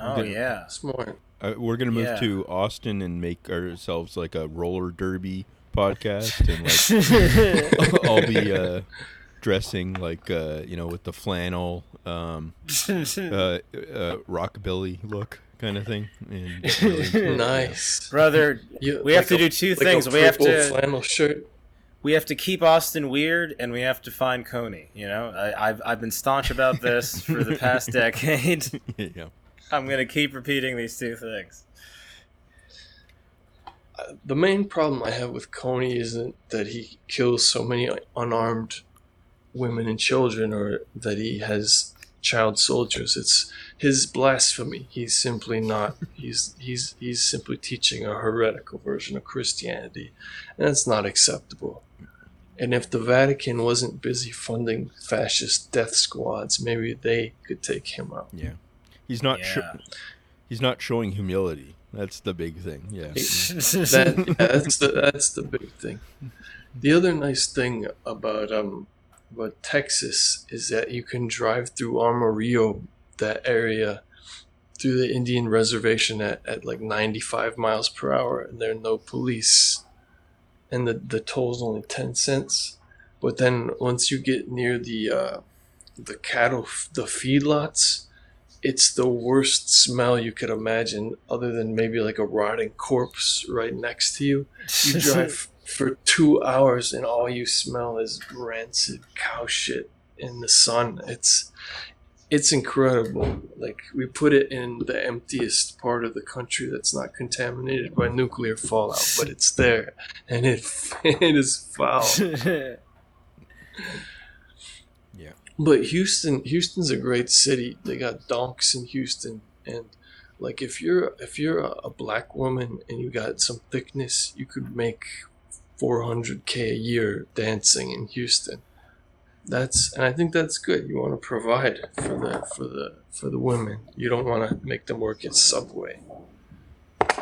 Oh yeah. Smart. Uh, we're gonna move Yeah. to Austin and make ourselves like a roller derby podcast, and like I'll be uh, dressing like uh, you know with the flannel, um, uh, uh, rockabilly look kind of thing. And really- Nice. Brother, You- We have to a- do two like things. A We have purple to- flannel shirt. we have to keep Austin weird, and we have to find Kony. You know, I, I've I've been staunch about this for the past decade. yeah. I'm gonna keep repeating these two things. Uh, the main problem I have with Kony isn't that he kills so many unarmed women and children, or that he has child soldiers. It's his blasphemy. He's simply not. He's he's he's simply teaching a heretical version of Christianity, and that's not acceptable. And if the Vatican wasn't busy funding fascist death squads, maybe they could take him out. Yeah. He's not. Yeah. sho- he's not showing humility. That's the big thing. Yeah. that yeah, that's the that's the big thing. The other nice thing about um about Texas is that you can drive through Amarillo, that area, through the Indian reservation at, at like ninety five miles per hour, and there are no police, and the the toll's only ten cents. But then once you get near the uh, the cattle, the feedlots, it's the worst smell you could imagine, other than maybe like a rotting corpse right next to you. You drive for two hours and all you smell is rancid cow shit in the sun. It's it's incredible. Like we put it in the emptiest part of the country that's not contaminated by nuclear fallout, but it's there and it it is foul. Yeah. But Houston, Houston's a great city. They got donks in Houston, and like if you're if you're a, a black woman and you got some thickness, you could make 400k a year dancing in Houston. That's and I think that's good. You want to provide for the for the for the women. You don't want to make them work at Subway.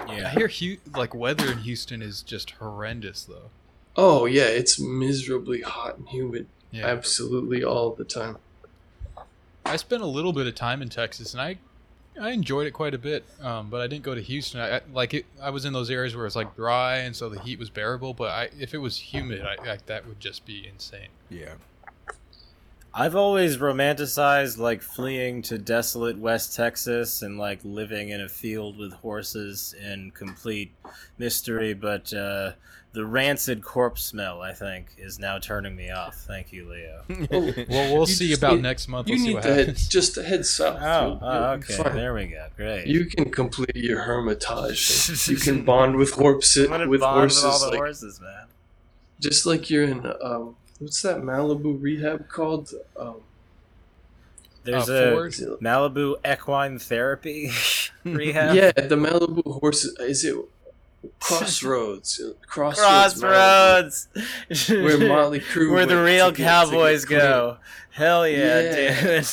Yeah, I hear Hu- like weather in Houston is just horrendous though. Oh yeah, it's miserably hot and humid. Yeah. Absolutely all the time. I spent a little bit of time in Texas, and I I enjoyed it quite a bit. Um, but I didn't go to Houston. I, I like it. I was in those areas where it's like dry, and so the heat was bearable. But I, if it was humid, I, I that would just be insane. Yeah. I've always romanticized like fleeing to desolate West Texas and like living in a field with horses in complete mystery, but uh, the rancid corpse smell, I think, is now turning me off. Thank you, Leo. Oh, Well, we'll You see just about need- next month. You We'll see need what to head just to head south. Oh, You'll- oh, okay. fine. There we go. Great. You can complete your hermitage. you can bond with horses I'm with bond horses, with all the like, horses, man. just like you're in um, what's that Malibu rehab called? Um, There's Uh, a Ford? Malibu equine therapy rehab. yeah, the Malibu horses. Is it Crossroads? Crossroads. Crossroads. Malibu, Where Motley Crue Where the real to get- to get cowboys go. Hell yeah, Yeah.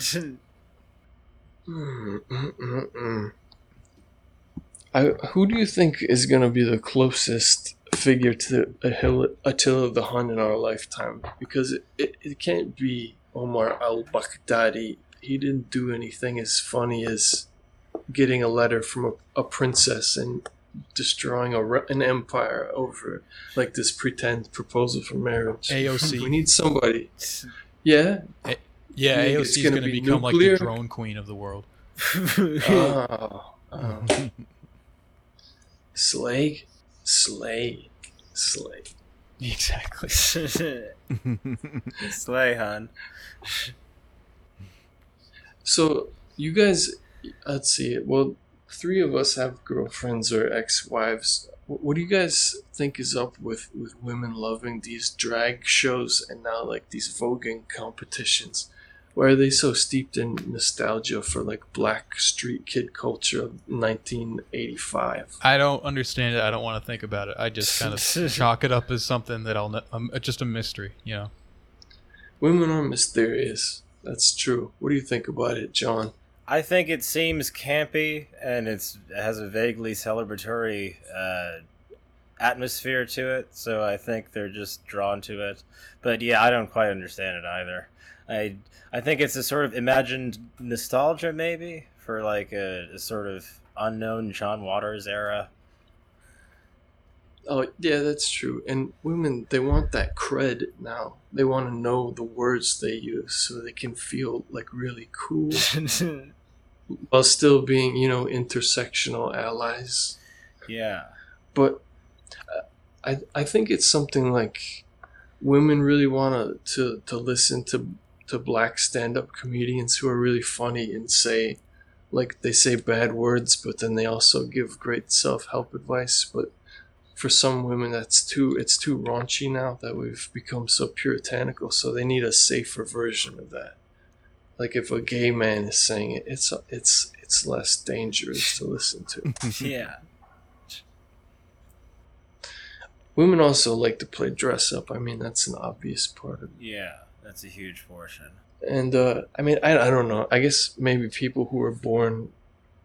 dude. I, who do you think is going to be the closest figure to Attila, Attila the Hun in our lifetime? Because it, it, it can't be Omar al Baghdadi. He didn't do anything as funny as getting a letter from a, a princess and destroying a, an empire over like this pretend proposal for marriage. AOC. We need somebody. Yeah. Yeah, think it's AOC is going to be become like the drone queen of the world. Oh, oh. Slag, slag, Slay. Exactly. Slay, hun. So you guys, let's see. Well, three of us have girlfriends or ex-wives. What do you guys think is up with with women loving these drag shows and now like these voguing competitions? Why are they so steeped in nostalgia for like black street kid culture of 1985? I don't understand it. I don't want to think about it. I just kind of chalk it up as something that I'll ne- um, just a mystery. You know. Women are mysterious. That's true. What do you think about it, John? I think it seems campy and it's it has a vaguely celebratory uh, atmosphere to it, so I think they're just drawn to it. But yeah, I don't quite understand it either. I I think it's a sort of imagined nostalgia, maybe for like a, a sort of unknown John Waters era. Oh, yeah, that's true. And women, they want that cred now. They want to know the words they use so they can feel like really cool while still being, you know, intersectional allies. yeah. But uh, I, I think it's something like women really want to, to listen to, to black stand up comedians who are really funny and say, like, they say bad words, but then they also give great self help advice. But for some women that's too it's too raunchy now that we've become so puritanical so they need a safer version of that like if a gay man is saying it it's it's it's less dangerous to listen to Yeah. women also like to play dress up i mean that's an obvious part of it Yeah. That's a huge portion. and uh i mean I, I don't know i guess maybe people who were born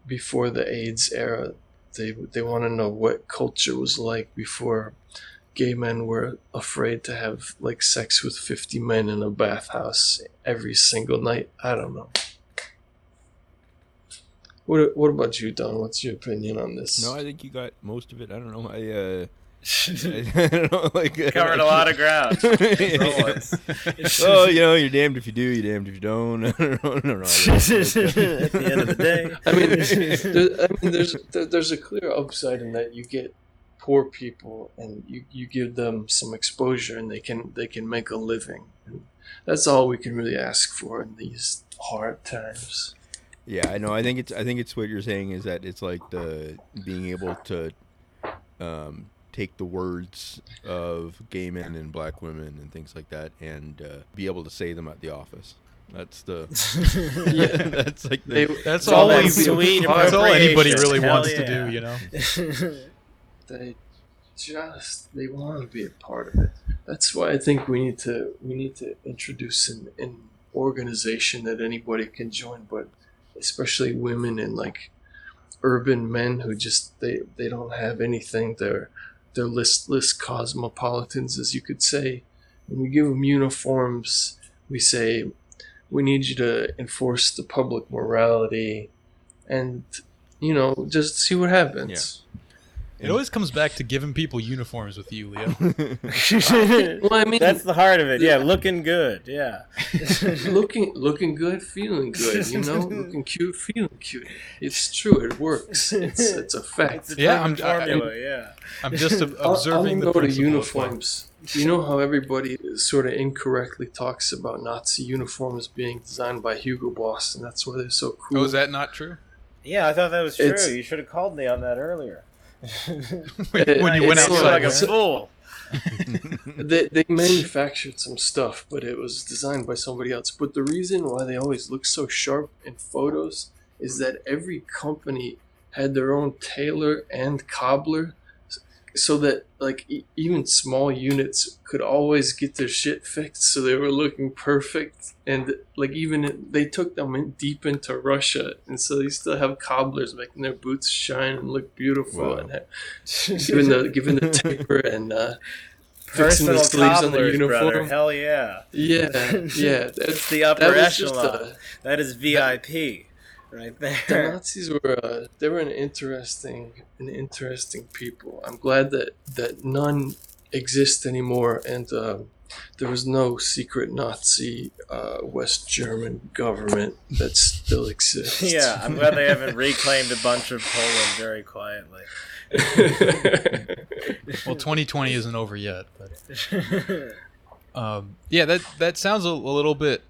before the aids era they they want to know what culture was like before gay men were afraid to have like sex with 50 men in a bathhouse every single night i don't know what what about you don what's your opinion on this No, I think you got most of it. I don't know. I uh, I, don't know, like uh, Covered a lot of ground. Always. well, you know, you're damned if you do, you're damned if you don't. I don't know. I don't know. At the end of the day. I mean, there, I mean, there's there, there's a clear upside in that you get poor people and you, you give them some exposure and they can they can make a living. And that's all we can really ask for in these hard times. Yeah, I know. I think it's. I think it's what you're saying is that it's like the being able to um, take the words of gay men and black women and things like that and uh, be able to say them at the office. That's the Yeah. that's like They, the, That's all all. that sweet that's all anybody really Hell wants to do, you know. they just they want to be a part of it. That's why I think we need to we need to introduce an, an organization that anybody can join, but especially women and like urban men who just they they don't have anything. They're they're listless cosmopolitans, as you could say. When we give them uniforms, we say we need you to enforce the public morality, and you know just see what happens. It always comes back to giving people uniforms with you, Leo. Well, I mean, That's the heart of it. Yeah, looking good. Yeah. looking looking good, feeling good. You know, looking cute, feeling cute. It's true. It works. It's it's a fact. It's a Yeah, I'm- I- formula. yeah. I'm just ob- I'll- observing I'll the go to principle at play. uniforms. You know how everybody sort of incorrectly talks about Nazi uniforms being designed by Hugo Boss, and that's why they're so cool. Oh, is that not true? Yeah, I thought that was true. It's- you should have called me on that earlier. when you went it's You so- look outside. like a fool. they, they manufactured some stuff, but it was designed by somebody else. But the reason why they always look so sharp in photos is that every company had their own tailor and cobbler, s- so that like e- even small units could always get their shit fixed, so they were looking perfect. And like even they took them in deep into Russia, and so they still have cobblers making their boots shine and look beautiful, Wow. and have, given the given the taper and. Uh, fixing Personal the sleeves on the cobblers, brother. uniform. Hell yeah. Yeah, yeah. It's That's, the upper that echelon. a, that is VIP right the. Nazis were uh, they were an interesting an interesting people. I'm glad that that none exist anymore, and um, there was no secret Nazi uh, West German government that still exists. yeah, I'm glad they haven't reclaimed a bunch of Poland very quietly. Well, 2020 isn't over yet, but um, yeah, that that sounds a, a little bit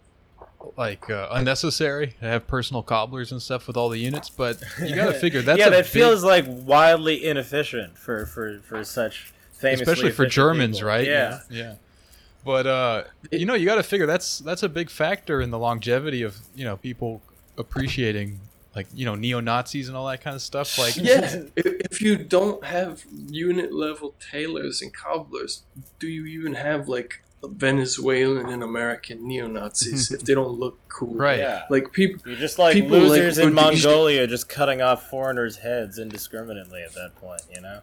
like uh, unnecessary to have personal cobblers and stuff with all the units. But you got to figure that's yeah, that big- feels like wildly inefficient for for for such famously especially for Germans, people. right? Yeah. yeah. But uh, you know, you got to figure that's that's a big factor in the longevity of you know people appreciating like you know neo Nazis and all that kind of stuff. Like, yeah, if, if you don't have unit level tailors and cobblers, do you even have like Venezuelan and American neo Nazis mm-hmm. if they don't look cool? Right. Yeah. Like people, You're just like People like losers in Mongolia just cutting off foreigners' heads indiscriminately at that point, you know?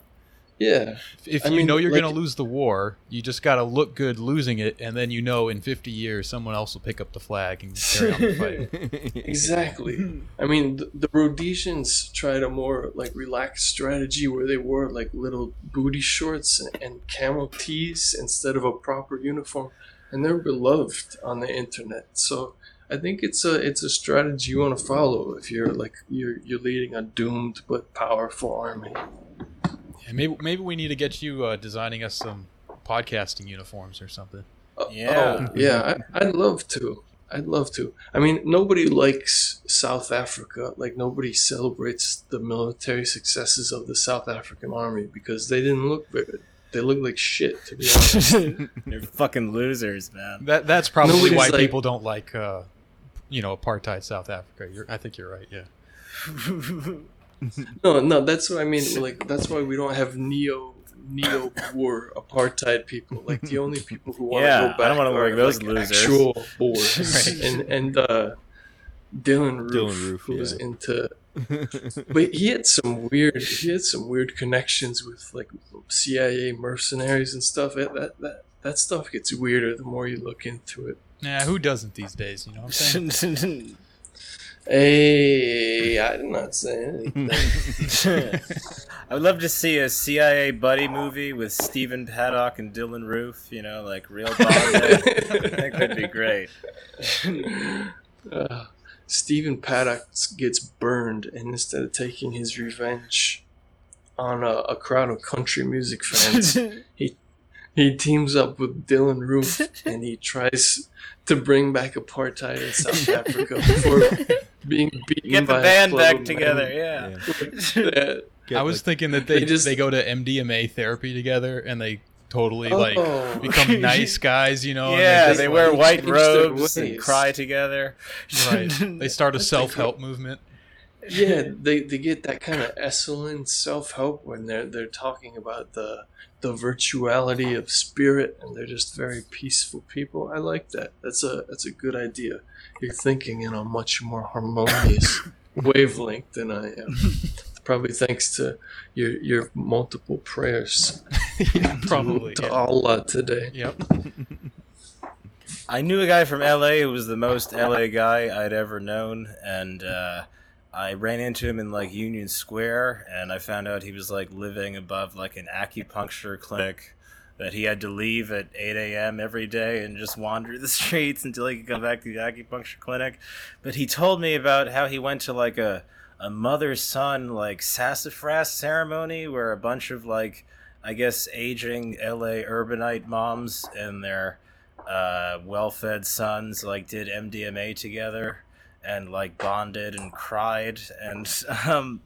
Yeah. if I you mean, know you're like- going to lose the war, you just got to look good losing it, and then you know in 50 years someone else will pick up the flag and carry on the fight. Exactly. I mean, the, the Rhodesians tried a more like relaxed strategy where they wore like little booty shorts and, and camel tees instead of a proper uniform, and they're beloved on the internet. So I think it's a it's a strategy you want to follow if you're like you're you're leading a doomed but powerful army. Yeah, maybe maybe we need to get you uh, designing us some podcasting uniforms or something. Uh, Yeah. Oh, yeah. I, I'd love to. I'd love to. I mean, nobody likes South Africa. Like nobody celebrates the military successes of the South African army because they didn't look good. They look like shit, to be honest. They're fucking losers, man. That that's probably Nobody's why like- people don't like uh, you know apartheid South Africa. You're, I think you're right. Yeah. no, no, that's what I mean. Like that's why we don't have neo neo war apartheid people. Like the only people who want to Yeah, go I back don't wanna are work those like, losers. actual boars. Right. And and uh, Dylan Roof, Dylan Roof, who was into But he had some weird he had some weird connections with like CIA mercenaries and stuff. It, that that that stuff gets weirder the more you look into it. Yeah, who doesn't these days? You know what I'm saying? Hey, I did not say anything. I would love to see a CIA buddy movie with Stephen Paddock and Dylan Roof, you know, like real bond. that could be great. uh, Stephen Paddock gets burned, and instead of taking his revenge on a, a crowd of country music fans, he teams up with Dylan Roof and he tries to bring back apartheid in South Africa before being beaten Get the by band back of together, men. yeah. Yeah. Get, I was like- thinking that they They just- they go to MDMA therapy together and they totally like Oh. become nice guys, you know. yeah, just, they like- wear white robes and cry together. right. They start a self help movement. Yeah, they, they get that kind of excellent self help when they're they're talking about the the virtuality of spirit and they're just very peaceful people. I like that. That's a that's a good idea. You're thinking in a much more harmonious wavelength than I am. Probably thanks to your your multiple prayers yeah, probably. to yeah. Allah today. Yep. I knew a guy from LA who was the most LA guy I'd ever known, and uh, I ran into him in like Union Square, and I found out he was like living above like an acupuncture clinic. That he had to leave at 8 a.m. every day and just wander the streets until he could come back to the acupuncture clinic. But he told me about how he went to like a, a mother son like sassafras ceremony where a bunch of like, I guess, aging LA urbanite moms and their uh, well-fed sons like did MDMA together and like bonded and cried and um,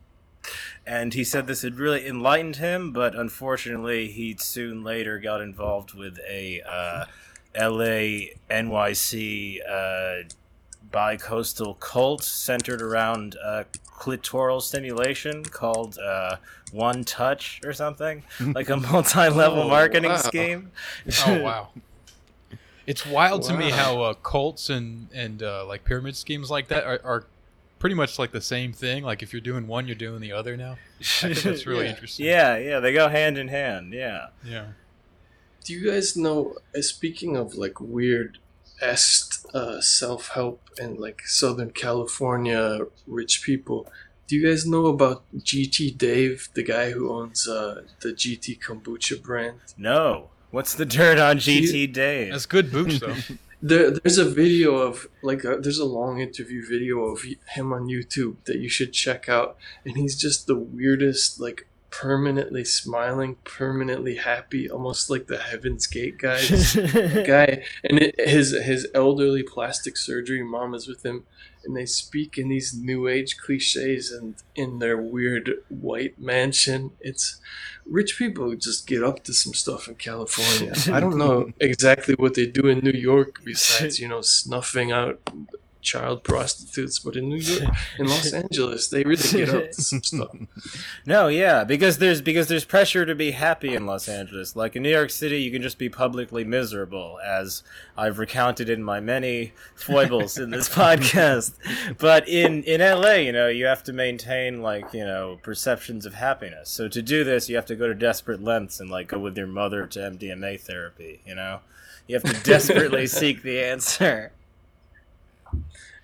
and he said this had really enlightened him, but unfortunately he soon later got involved with a uh, L.A. NYC uh, bi-coastal cult centered around uh, clitoral stimulation called uh, One Touch or something, like a multi-level Oh, marketing wow. scheme. Oh wow. It's wild to me how uh, cults and and uh, like pyramid schemes like that are, are pretty much like the same thing. Like if you're doing one, you're doing the other now. I that's really Yeah. interesting. Yeah, yeah, they go hand in hand. Yeah. Yeah. Do you guys know? Uh, speaking of like weird est uh, self help and like Southern California rich people, do you guys know about GT Dave, the guy who owns uh, the GT kombucha brand? No. What's the dirt on GT Dave? That's good boots though. There, there's a video of like a, there's a long interview video of him on YouTube that you should check out, and he's just the weirdest, like permanently smiling, permanently happy, almost like the Heaven's Gate guys. guy and it, his his elderly plastic surgery mom is with him and they speak in these new age cliches and in their weird white mansion it's rich people just get up to some stuff in california i don't know exactly what they do in new york besides you know snuffing out child prostitutes but in new york in los angeles they really get up to some stuff No, yeah, because there's because there's pressure to be happy in Los Angeles. Like in New York City, you can just be publicly miserable, as I've recounted in my many foibles in this podcast. But in in LA, you know, you have to maintain like you know perceptions of happiness. So to do this, you have to go to desperate lengths and like go with your mother to MDMA therapy. You know, you have to desperately seek the answer.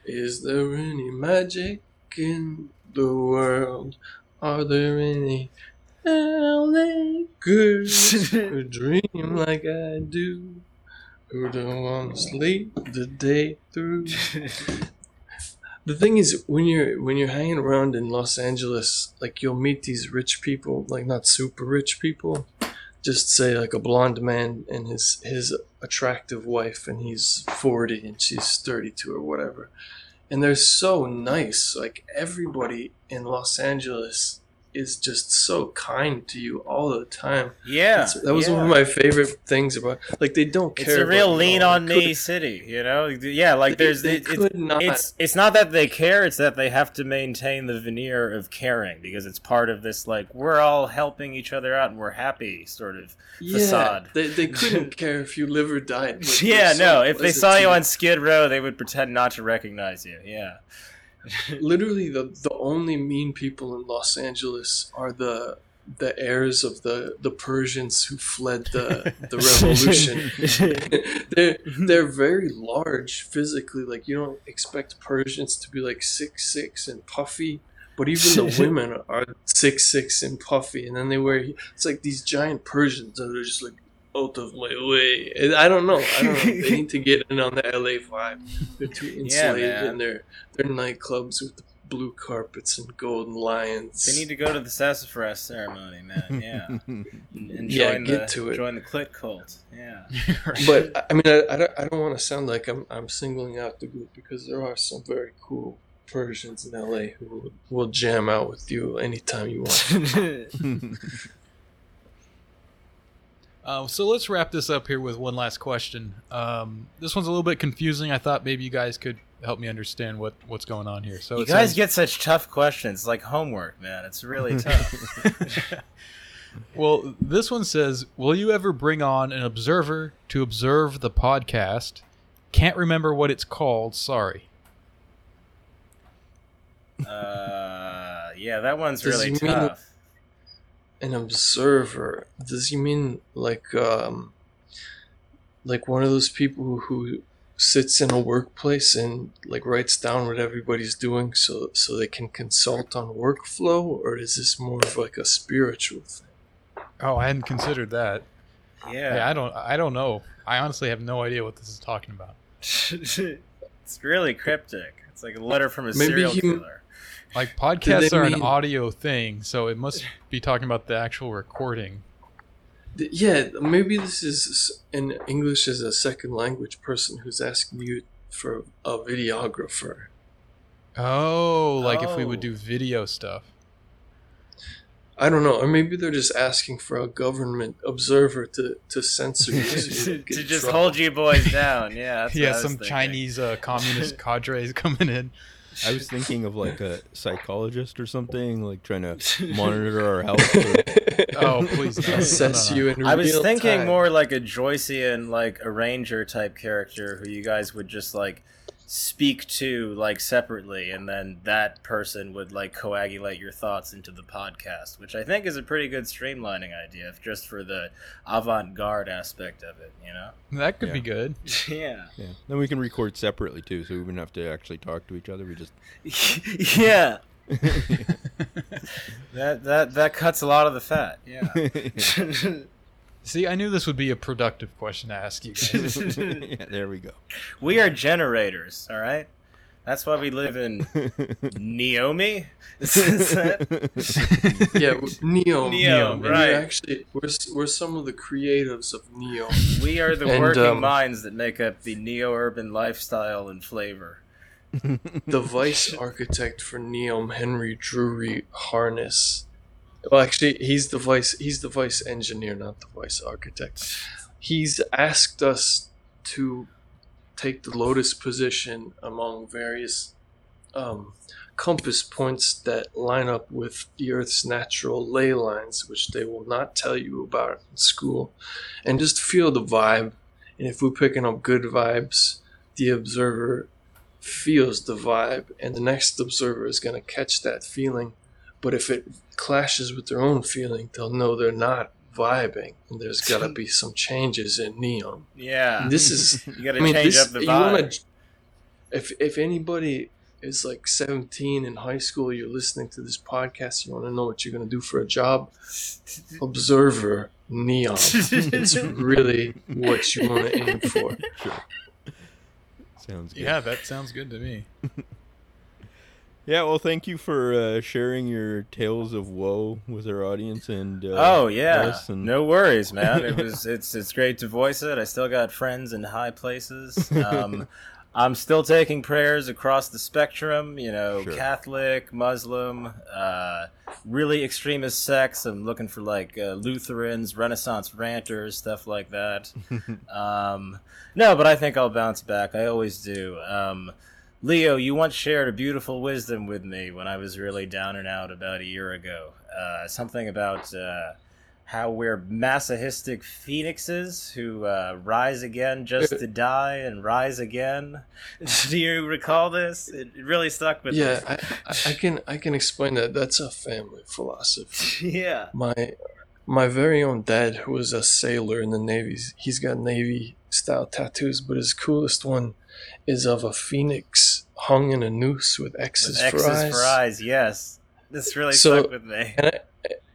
Is there any magic in the world? Are there any LA girls who dream like I do? Who don't want to sleep the day through? The thing is, when you're when you're hanging around in Los Angeles, like you'll meet these rich people, like not super rich people, just say like a blonde man and his his attractive wife, and he's forty and she's thirty two or whatever, and they're so nice. Like everybody in Los Angeles is just so kind to you all the time. Yeah, That's- that was yeah. one of my favorite things about. Like they don't care. It's a real lean on me could- city, you know. Yeah, like They- there's they it- could not- It's it's not that they care; it's that they have to maintain the veneer of caring because it's part of this like we're all helping each other out and we're happy sort of. Yeah, facade. they, they couldn't care if you live or died. Like, yeah, so no. If they saw you on Skid Row, they would pretend not to recognize you. Yeah. literally the the only mean people in Los Angeles are the the heirs of the the Persians who fled the the revolution. they're they're very large physically. Like you don't expect Persians to be like six six and puffy, but even the women are six six and puffy. And then they wear it's like these giant Persians that are just like out of my way. And I don't know. I don't know. They need to get in on the LA vibe. They're too insulated man. in their their nightclubs with the blue carpets and golden lions. They need to go to the sassafras ceremony, man. Yeah. And and Yeah, join get the, to it. Join the clit cult. Yeah. but I- I mean, I, I don't, I don't want to sound like I'm, I'm singling out the group because there are some very cool Persians in LA who will, will jam out with you anytime you want. Uh, so let's wrap this up here with one last question. Um, this one's a little bit confusing. I thought maybe you guys could help me understand what, what's going on here. So you guys says- get such tough questions, like homework, man. It's really tough. Well, this one says, "Will you ever bring on an observer to observe the podcast? Can't remember what it's called. Sorry." uh, yeah, that one's Does really he mean- tough. An observer. Does he mean like um like one of those people who sits in a workplace and like writes down what everybody's doing so so they can consult on workflow or is this more of like a spiritual thing? Oh, I hadn't considered that. Yeah. Yeah, I don't. I don't know. I honestly have no idea what this is talking about. it's really cryptic. It's like a letter from a Maybe serial he- killer. Like podcasts are an audio thing, so it must be talking about the actual recording. Th- Yeah, maybe this is an English as a second language person who's asking you for a videographer. Oh, like if we would Oh. do video stuff. I don't know, or maybe they're just asking for a government observer to, to censor you. so you to don't get in just trouble. hold you boys down. Yeah. That's what I yeah, was some. Chinese uh, communist cadres coming in. I was thinking of like a psychologist or something, like trying to monitor our health. Or, Oh, please no. assess No, no, no. you in I was real thinking time. more like a Joycean, like a ranger type character who you guys would just like speak to like separately, and then that person would like coagulate your thoughts into the podcast, which I think is a pretty good streamlining idea, if just for the avant-garde aspect of it, you know? That could be good. yeah. yeah. Then we can record separately too, so we wouldn't have to actually talk to each other. We just yeah. That that that cuts a lot of the fat. Yeah. See, I knew this would be a productive question to ask you guys. yeah, there we go. we are generators, all right? That's why we live in Neomi. Yeah, Neo. Neo, right. We're actually, we're, we're some of the creatives of Neo. we are the And, working um, minds that make up the neo-urban lifestyle and flavor. the vice architect for Neom, Henry Drury Harness. Well, actually, he's the vice. He's the vice engineer, not the vice architect. He's asked us to take the lotus position among various um, compass points that line up with the Earth's natural ley lines, which they will not tell you about in school, and just feel the vibe. And if we're picking up good vibes, the observer feels the vibe, and the next observer is going to catch that feeling. But if it clashes with their own feeling, they'll know they're not vibing, and there's got to be some changes in Neom. Yeah. This is, you got to I mean, change this, up the you vibe. wanna, if if anybody is like 17 in high school, you're listening to this podcast, you want to know what you're going to do for a job, observer Neom. it's really what you want to aim for. Sounds good. yeah, that sounds good to me. Yeah, well, thank you for uh, sharing your tales of woe with our audience and. Uh, Oh yeah, and- no worries, man. It was it's it's great to voice it. I still got friends in high places. Um, I'm still taking prayers across the spectrum. You know, Sure. Catholic, Muslim, uh, really extremist sects. I'm looking for like uh, Lutherans, Renaissance ranters, stuff like that. um, no, but I think I'll bounce back. I always do. Um, Leo, you once shared a beautiful wisdom with me when I was really down and out about a year ago. Uh, something about uh, how we're masochistic phoenixes who uh, rise again just to die and rise again. Do you recall this? It really stuck with Yeah, I, I, I can I can explain that. That's a family philosophy. yeah. My my very own dad, who was a sailor in the Navy, he's got Navy style tattoos, but his coolest one is of a phoenix hung in a noose with X's, With X's for eyes. for eyes, yes. This really So- stuck with me. And I,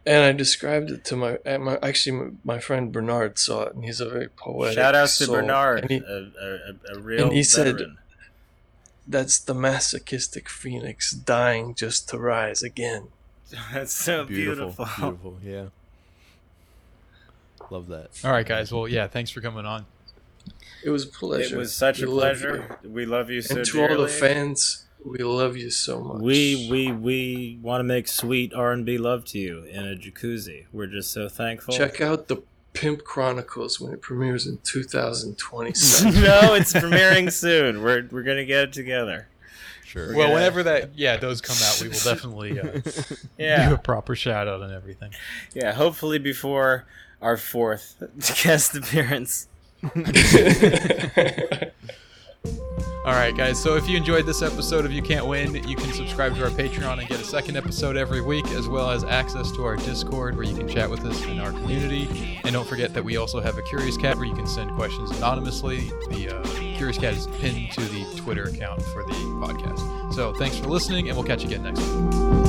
and I described it to my, my actually my, my friend Bernard saw it, and he's a very poetic. Shout outs to soul. Bernard, And he- a, a, a, a real and he said- that's the masochistic phoenix dying just to rise again. That's so beautiful, beautiful. beautiful. Yeah. Love that. All right, guys. Well, yeah, thanks for coming on. It was a pleasure. It was such a We love pleasure. you. We love you so and to all the fans, We love you so much. We we we want to make sweet R and B love to you in a jacuzzi. We're just so thankful. check out the Pimp Chronicles when it premieres in 2027. no, it's premiering soon. We're we're gonna get it together. Sure. Well, gonna- whenever that yeah those come out, we will definitely uh, do a proper shout out and everything. yeah. Hopefully before our fourth guest appearance. All right, guys. So if you enjoyed this episode of You Can't Win, you can subscribe to our Patreon and get a second episode every week, as well as access to our Discord where you can chat with us in our community. And don't forget that we also have a Curious Cat where you can send questions anonymously. The uh, Curious Cat is pinned to the Twitter account for the podcast. So thanks for listening, and we'll catch you again next week.